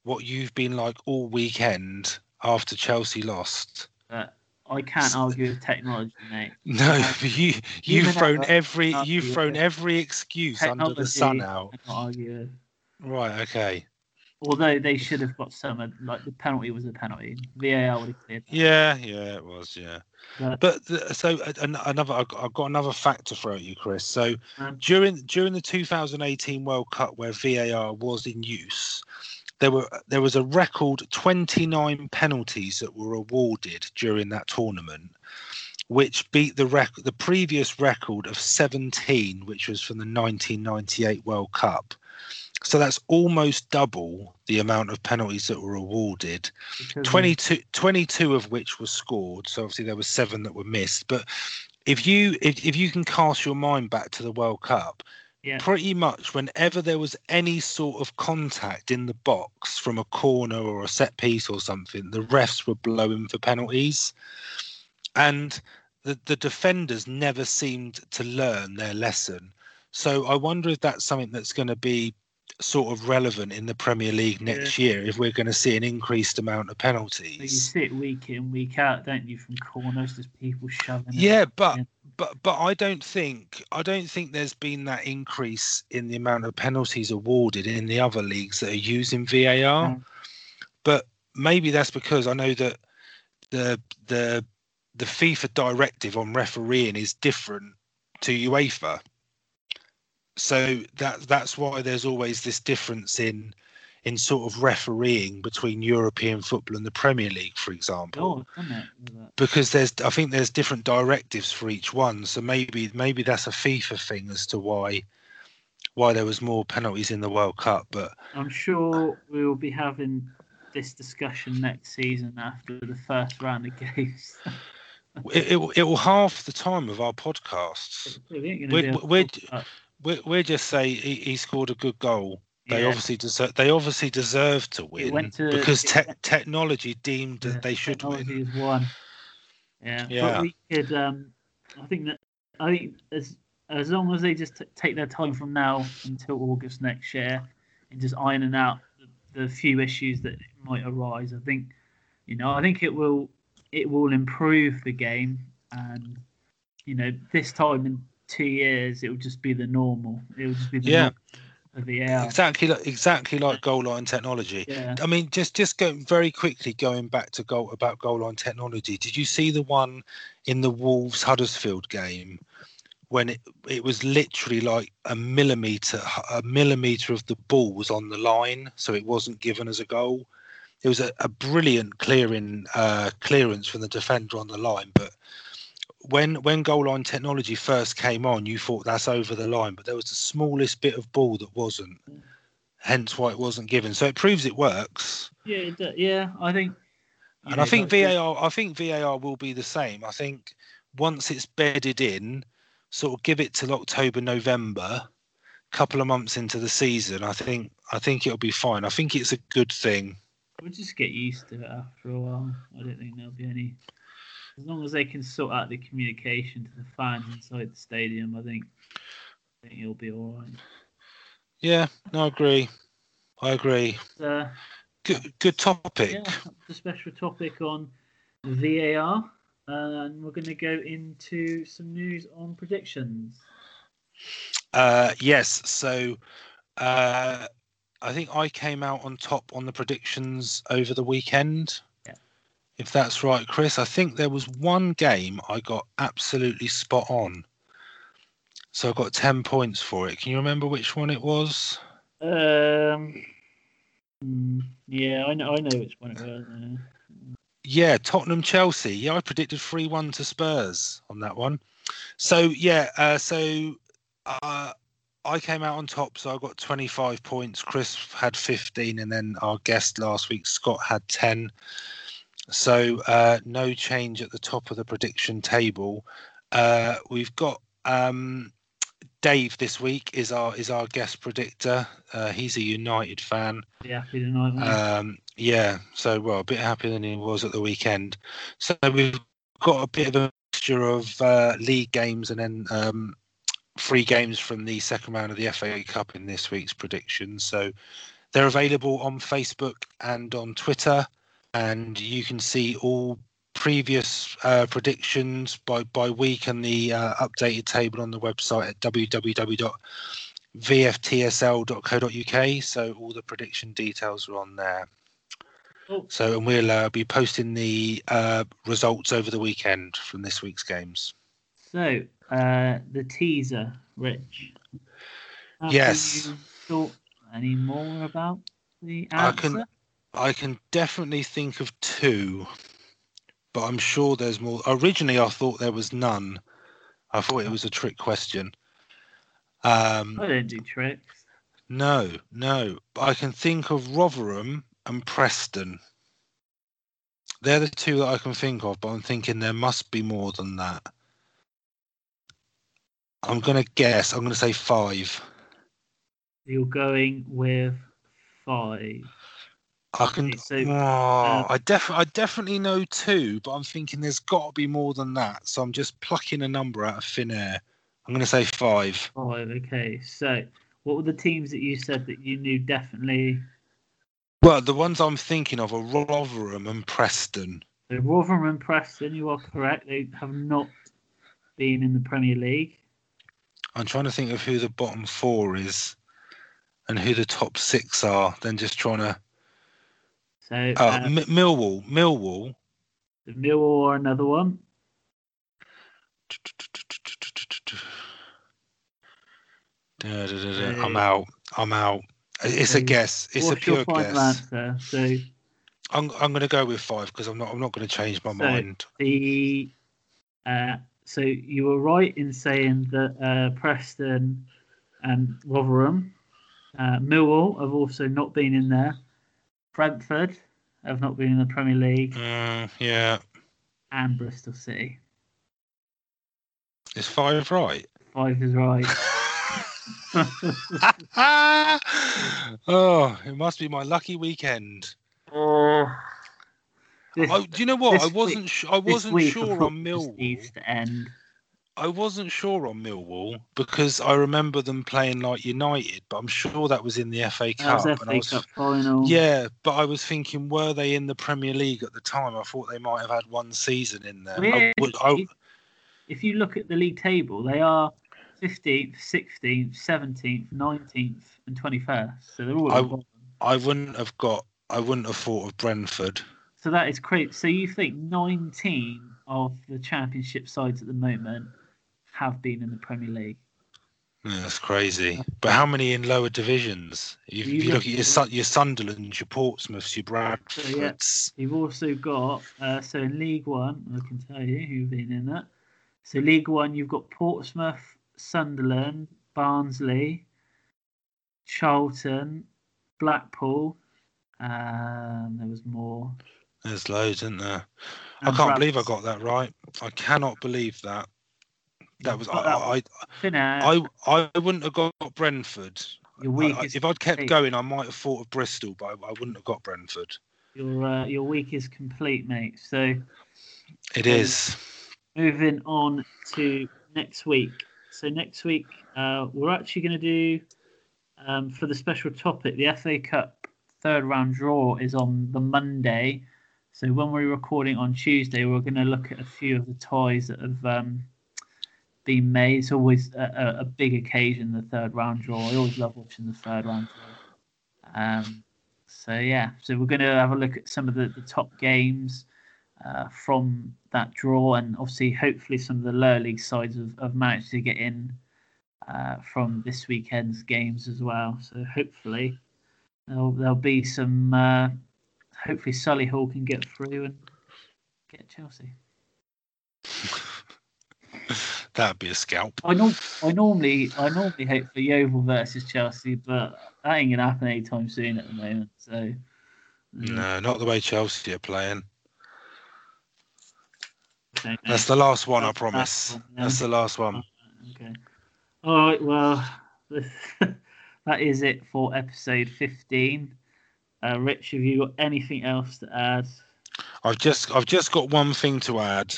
what you've been like all weekend after Chelsea lost. But I can't argue with technology mate No, you you've thrown every you've thrown every excuse under the sun out. I can't argue with. Right. Okay. although they should have got some like the penalty was a penalty VAR would have cleared that. Yeah. Yeah. It was. Yeah. But- But the, so another, I've got, I've got another fact to throw at you, Chris. So Um, during during the 2018 World Cup, where VAR was in use, there were there was a record 29 penalties that were awarded during that tournament, which beat the rec- the previous record of 17, which was from the 1998 World Cup. So that's almost double the amount of penalties that were awarded. because 22, 22 of which were scored. So obviously there were seven that were missed. But if you if, if you can cast your mind back to the World Cup, yeah pretty much whenever there was any sort of contact in the box from a corner or a set piece or something, the refs were blowing for penalties. And the, the defenders never seemed to learn their lesson. So I wonder if that's something that's going to be sort of relevant in the Premier League next year if we're going to see an increased amount of But you penalties. see it week in, week out, don't you? From corners, just people shoving. Yeah, but Yeah. But but I don't think I don't think there's been that increase in the amount of penalties awarded in the other leagues that are using VAR. Mm. But maybe that's because I know that the the the FIFA directive on refereeing is different to UEFA. So that that's why there's always this difference in in sort of refereeing between European football and the Premier League, for example Oh, isn't it? with that? because there's I think there's different directives for each one. So maybe maybe that's a FIFA thing as to why why there was more penalties in the World Cup. But I'm sure we will be having this discussion next season after the first round of games. it, it, will- it will half the time of our podcasts. we gonna We're- be we're- We we just say he, he scored a good goal. They Yeah. obviously deserve. They obviously deserve to win to- because te- went- technology deemed that Yeah, they should technology win. is one. Yeah, Yeah. But we could. Um, I think that I think as as long as they just t- take their time from now until August next year and just ironing out the, the few issues that might arise, I think you know I think it will it will improve the game and you know this time in two years it will just be the normal. It will just be the Yeah. normal of the air. Exactly, like, exactly like goal line technology. Yeah. I mean, just just go very quickly going back to goal about goal line technology. Did you see the one in the Wolves Huddersfield game when it, it was literally like a millimeter a millimeter of the ball was on the line, so it wasn't given as a goal. It was a, a brilliant clearing uh, clearance from the defender on the line, but when when goal line technology first came on, you thought that's over the line, but there was the smallest bit of ball that wasn't. Hence why it wasn't given. So it proves it works. Yeah, it do- yeah. I think. you And know, I think like the- VAR I think VAR will be the same. I think once it's bedded in, sort of give it till October, November, couple of months into the season, I think I think it'll be fine. I think it's a good thing. We'll just get used to it after a while. I don't think there'll be any. As long as they can sort out the communication to the fans inside the stadium, I think, I think it'll be all right. Yeah, no, I agree. I agree. Uh, Good, good topic. yeah, the special topic on VAR, and we're going to go into some news on predictions. Uh, yes. So, uh, I think I came out on top on the predictions over the weekend. If that's right, Chris. I think there was one game I got absolutely spot on. So I got ten points for it. Can you remember which one it was? Um, mm, yeah, I know, I know which one it was. uh, Yeah, Tottenham Chelsea. Yeah, I predicted 3 1 to Spurs on that one. So, yeah, uh, so uh, I came out on top. So I got 25 points. Chris had 15. And then our guest last week, Scott, had 10. So uh, no change at the top of the prediction table. Uh, we've got um, Dave this week is our is our guest predictor. Uh, he's a United fan. tonight. won't? Um, yeah, so well, a bit happier than he was at the weekend. So we've got a bit of a mixture of uh, league games and then um, free games from the second round of the FA Cup in this week's predictions. So they're available on Facebook and on Twitter, and you can see all previous uh, predictions by by week and the uh, updated table on the website at www.vftsl.co.uk. So all the prediction details are on there. Oh, So, and we'll uh, be posting the uh, results over the weekend from this week's games. so uh, the teaser, Rich. Have Yes. you thought any more about the answer? I can definitely think of two, but I'm sure there's more. Originally, I thought there was none. I thought it was a trick question. Um, I don't do tricks. no, no. But I can think of Rotherham and Preston. They're the two that I can think of, but I'm thinking there must be more than that. I'm going to guess. I'm going to say five. You're going with five. I can. Okay, so, oh, uh, I def I definitely know two, but I'm thinking there's got to be more than that. So I'm just plucking a number out of thin air. I'm going to say five. Five. Okay. So, what were the teams that you said that you knew definitely? Well, the ones I'm thinking of are Rotherham and Preston. So Rotherham and Preston. You are correct. They have not been in the Premier League. I'm trying to think of who the bottom four is, and who the top six are. Then just trying to. So Oh, uh, M- Millwall. Millwall. the Millwall are another one. Da, da, da. I'm out. I'm out. It's a guess. It's a pure guess. answer? So I'm I'm going to go with five because I'm not I'm not going to change my So- mind. the uh, so you were right in saying that uh, Preston and Rotherham, uh, Millwall have also not been in there. Brentford have not been in the Premier League, Mm, yeah, and Bristol City. it's five right. Five is right. oh, it must be my lucky weekend. This- I, do you know what? I wasn't. Sh- I wasn't sure on Millwall. needs to end. I wasn't sure on Millwall because I remember them playing like United, but I'm sure that was in the FA Cup. and I FA was- Cup final. Yeah, but I was thinking, were they in the Premier League at the time? I thought they might have had one season in there. Well, I yeah, would- I- if, if you look at the league table, they are 15th, 16th, 17th, 19th, and 21st. So they're all I-. I wouldn't have got. I wouldn't have thought of Brentford. So that is crazy. So you think 19 of the championship sides at the moment have been in the Premier League? Yeah, that's crazy. But how many in lower divisions? If You you, look- at your Sun- your Sunderlands, your Portsmouths, your Bradfords. You've also got, uh, so in League One, I can tell you who've been in that. So League One, you've got Portsmouth, Sunderland, Barnsley, Charlton, Blackpool. Um, there was more. There's loads, isn't there? I can't believe I got that right. I cannot believe that. That was I. I, Finn. I, I wouldn't have got Brentford. your I- week I- is if I'd kept going, I might have thought of Bristol, but I, I wouldn't have got Brentford. Your uh, your week is complete, mate. So it is. Um, moving on to next week. So next week, uh, we're actually going to do um, for the special topic. The FA Cup third round draw is on the Monday. So when we're recording on Tuesday, we're going to look at a few of the ties that have um, been made. It's always a, a, a big occasion, the third round draw. I always love watching the third round draw. Um, so yeah, so we're going to have a look at some of the, the top games uh, from that draw, and obviously, hopefully, some of the lower league sides have, have managed to get in uh, from this weekend's games as well. So hopefully, there'll there'll be some. Uh, hopefully, Solihull can get through and get Chelsea. That'd be a scalp. I know. I normally I normally hope for Yeovil versus Chelsea, but that ain't gonna happen anytime soon at the moment. So. mm, No, not the way Chelsea are playing. That's the last one, I promise. That's the last one. Okay. All right. Well, that is it for episode 15. Uh, Rich, have you got anything else to add? I've just I've just got one thing to add,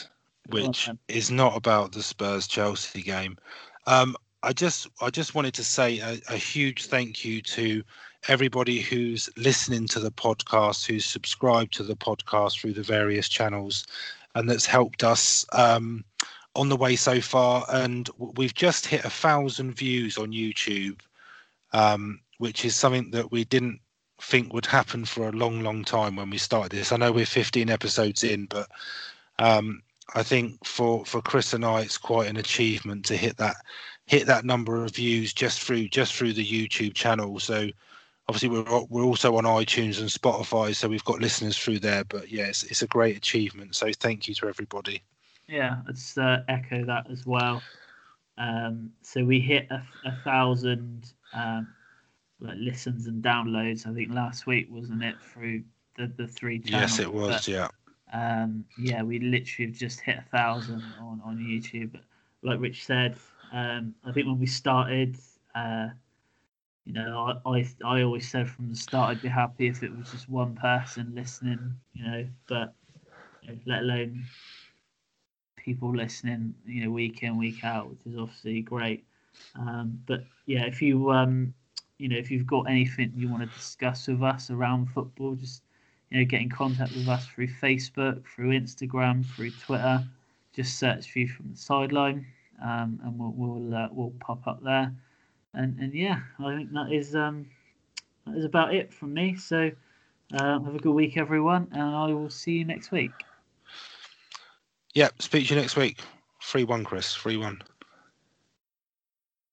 On, which is not about the Spurs Chelsea game. Um, I just I just wanted to say a, a huge thank you to everybody who's listening to the podcast, who's subscribed to the podcast through the various channels, and that's helped us um, on the way so far. And we've just hit a thousand views on YouTube, um, which is something that we didn't think would happen for a long, long time when we started this. I know we're 15 episodes in, but um, I think for for Chris and I, it's quite an achievement to hit that hit that number of views just through just through the YouTube channel. So obviously we're we're also on iTunes and Spotify, so we've got listeners through there. But yes, it's a great achievement. So thank you to everybody. Yeah, let's uh, echo that as well. Um, so we hit a, a thousand um, like listens and downloads. I think last week, wasn't it? Through the, the three channels. Yes, it was. But, Yeah. Um, yeah, we literally have just hit a thousand on, on YouTube. Like Rich said, um, I think when we started, uh, you know, I, I I always said from the start I'd be happy if it was just one person listening, you know, but you know, let alone people listening, you know, week in week out, which is obviously great. Um, but yeah, if you um, you know, if you've got anything you want to discuss with us around football, just you know, get in contact with us through Facebook, through Instagram, through Twitter. Just search View from the Sideline, um, and we'll we'll uh, we'll pop up there. And and yeah, I think that is um that is about it from me. So uh, have a good week, everyone, and I will see you next week. Yeah. Speak to you next week. Three one, Chris. Three one.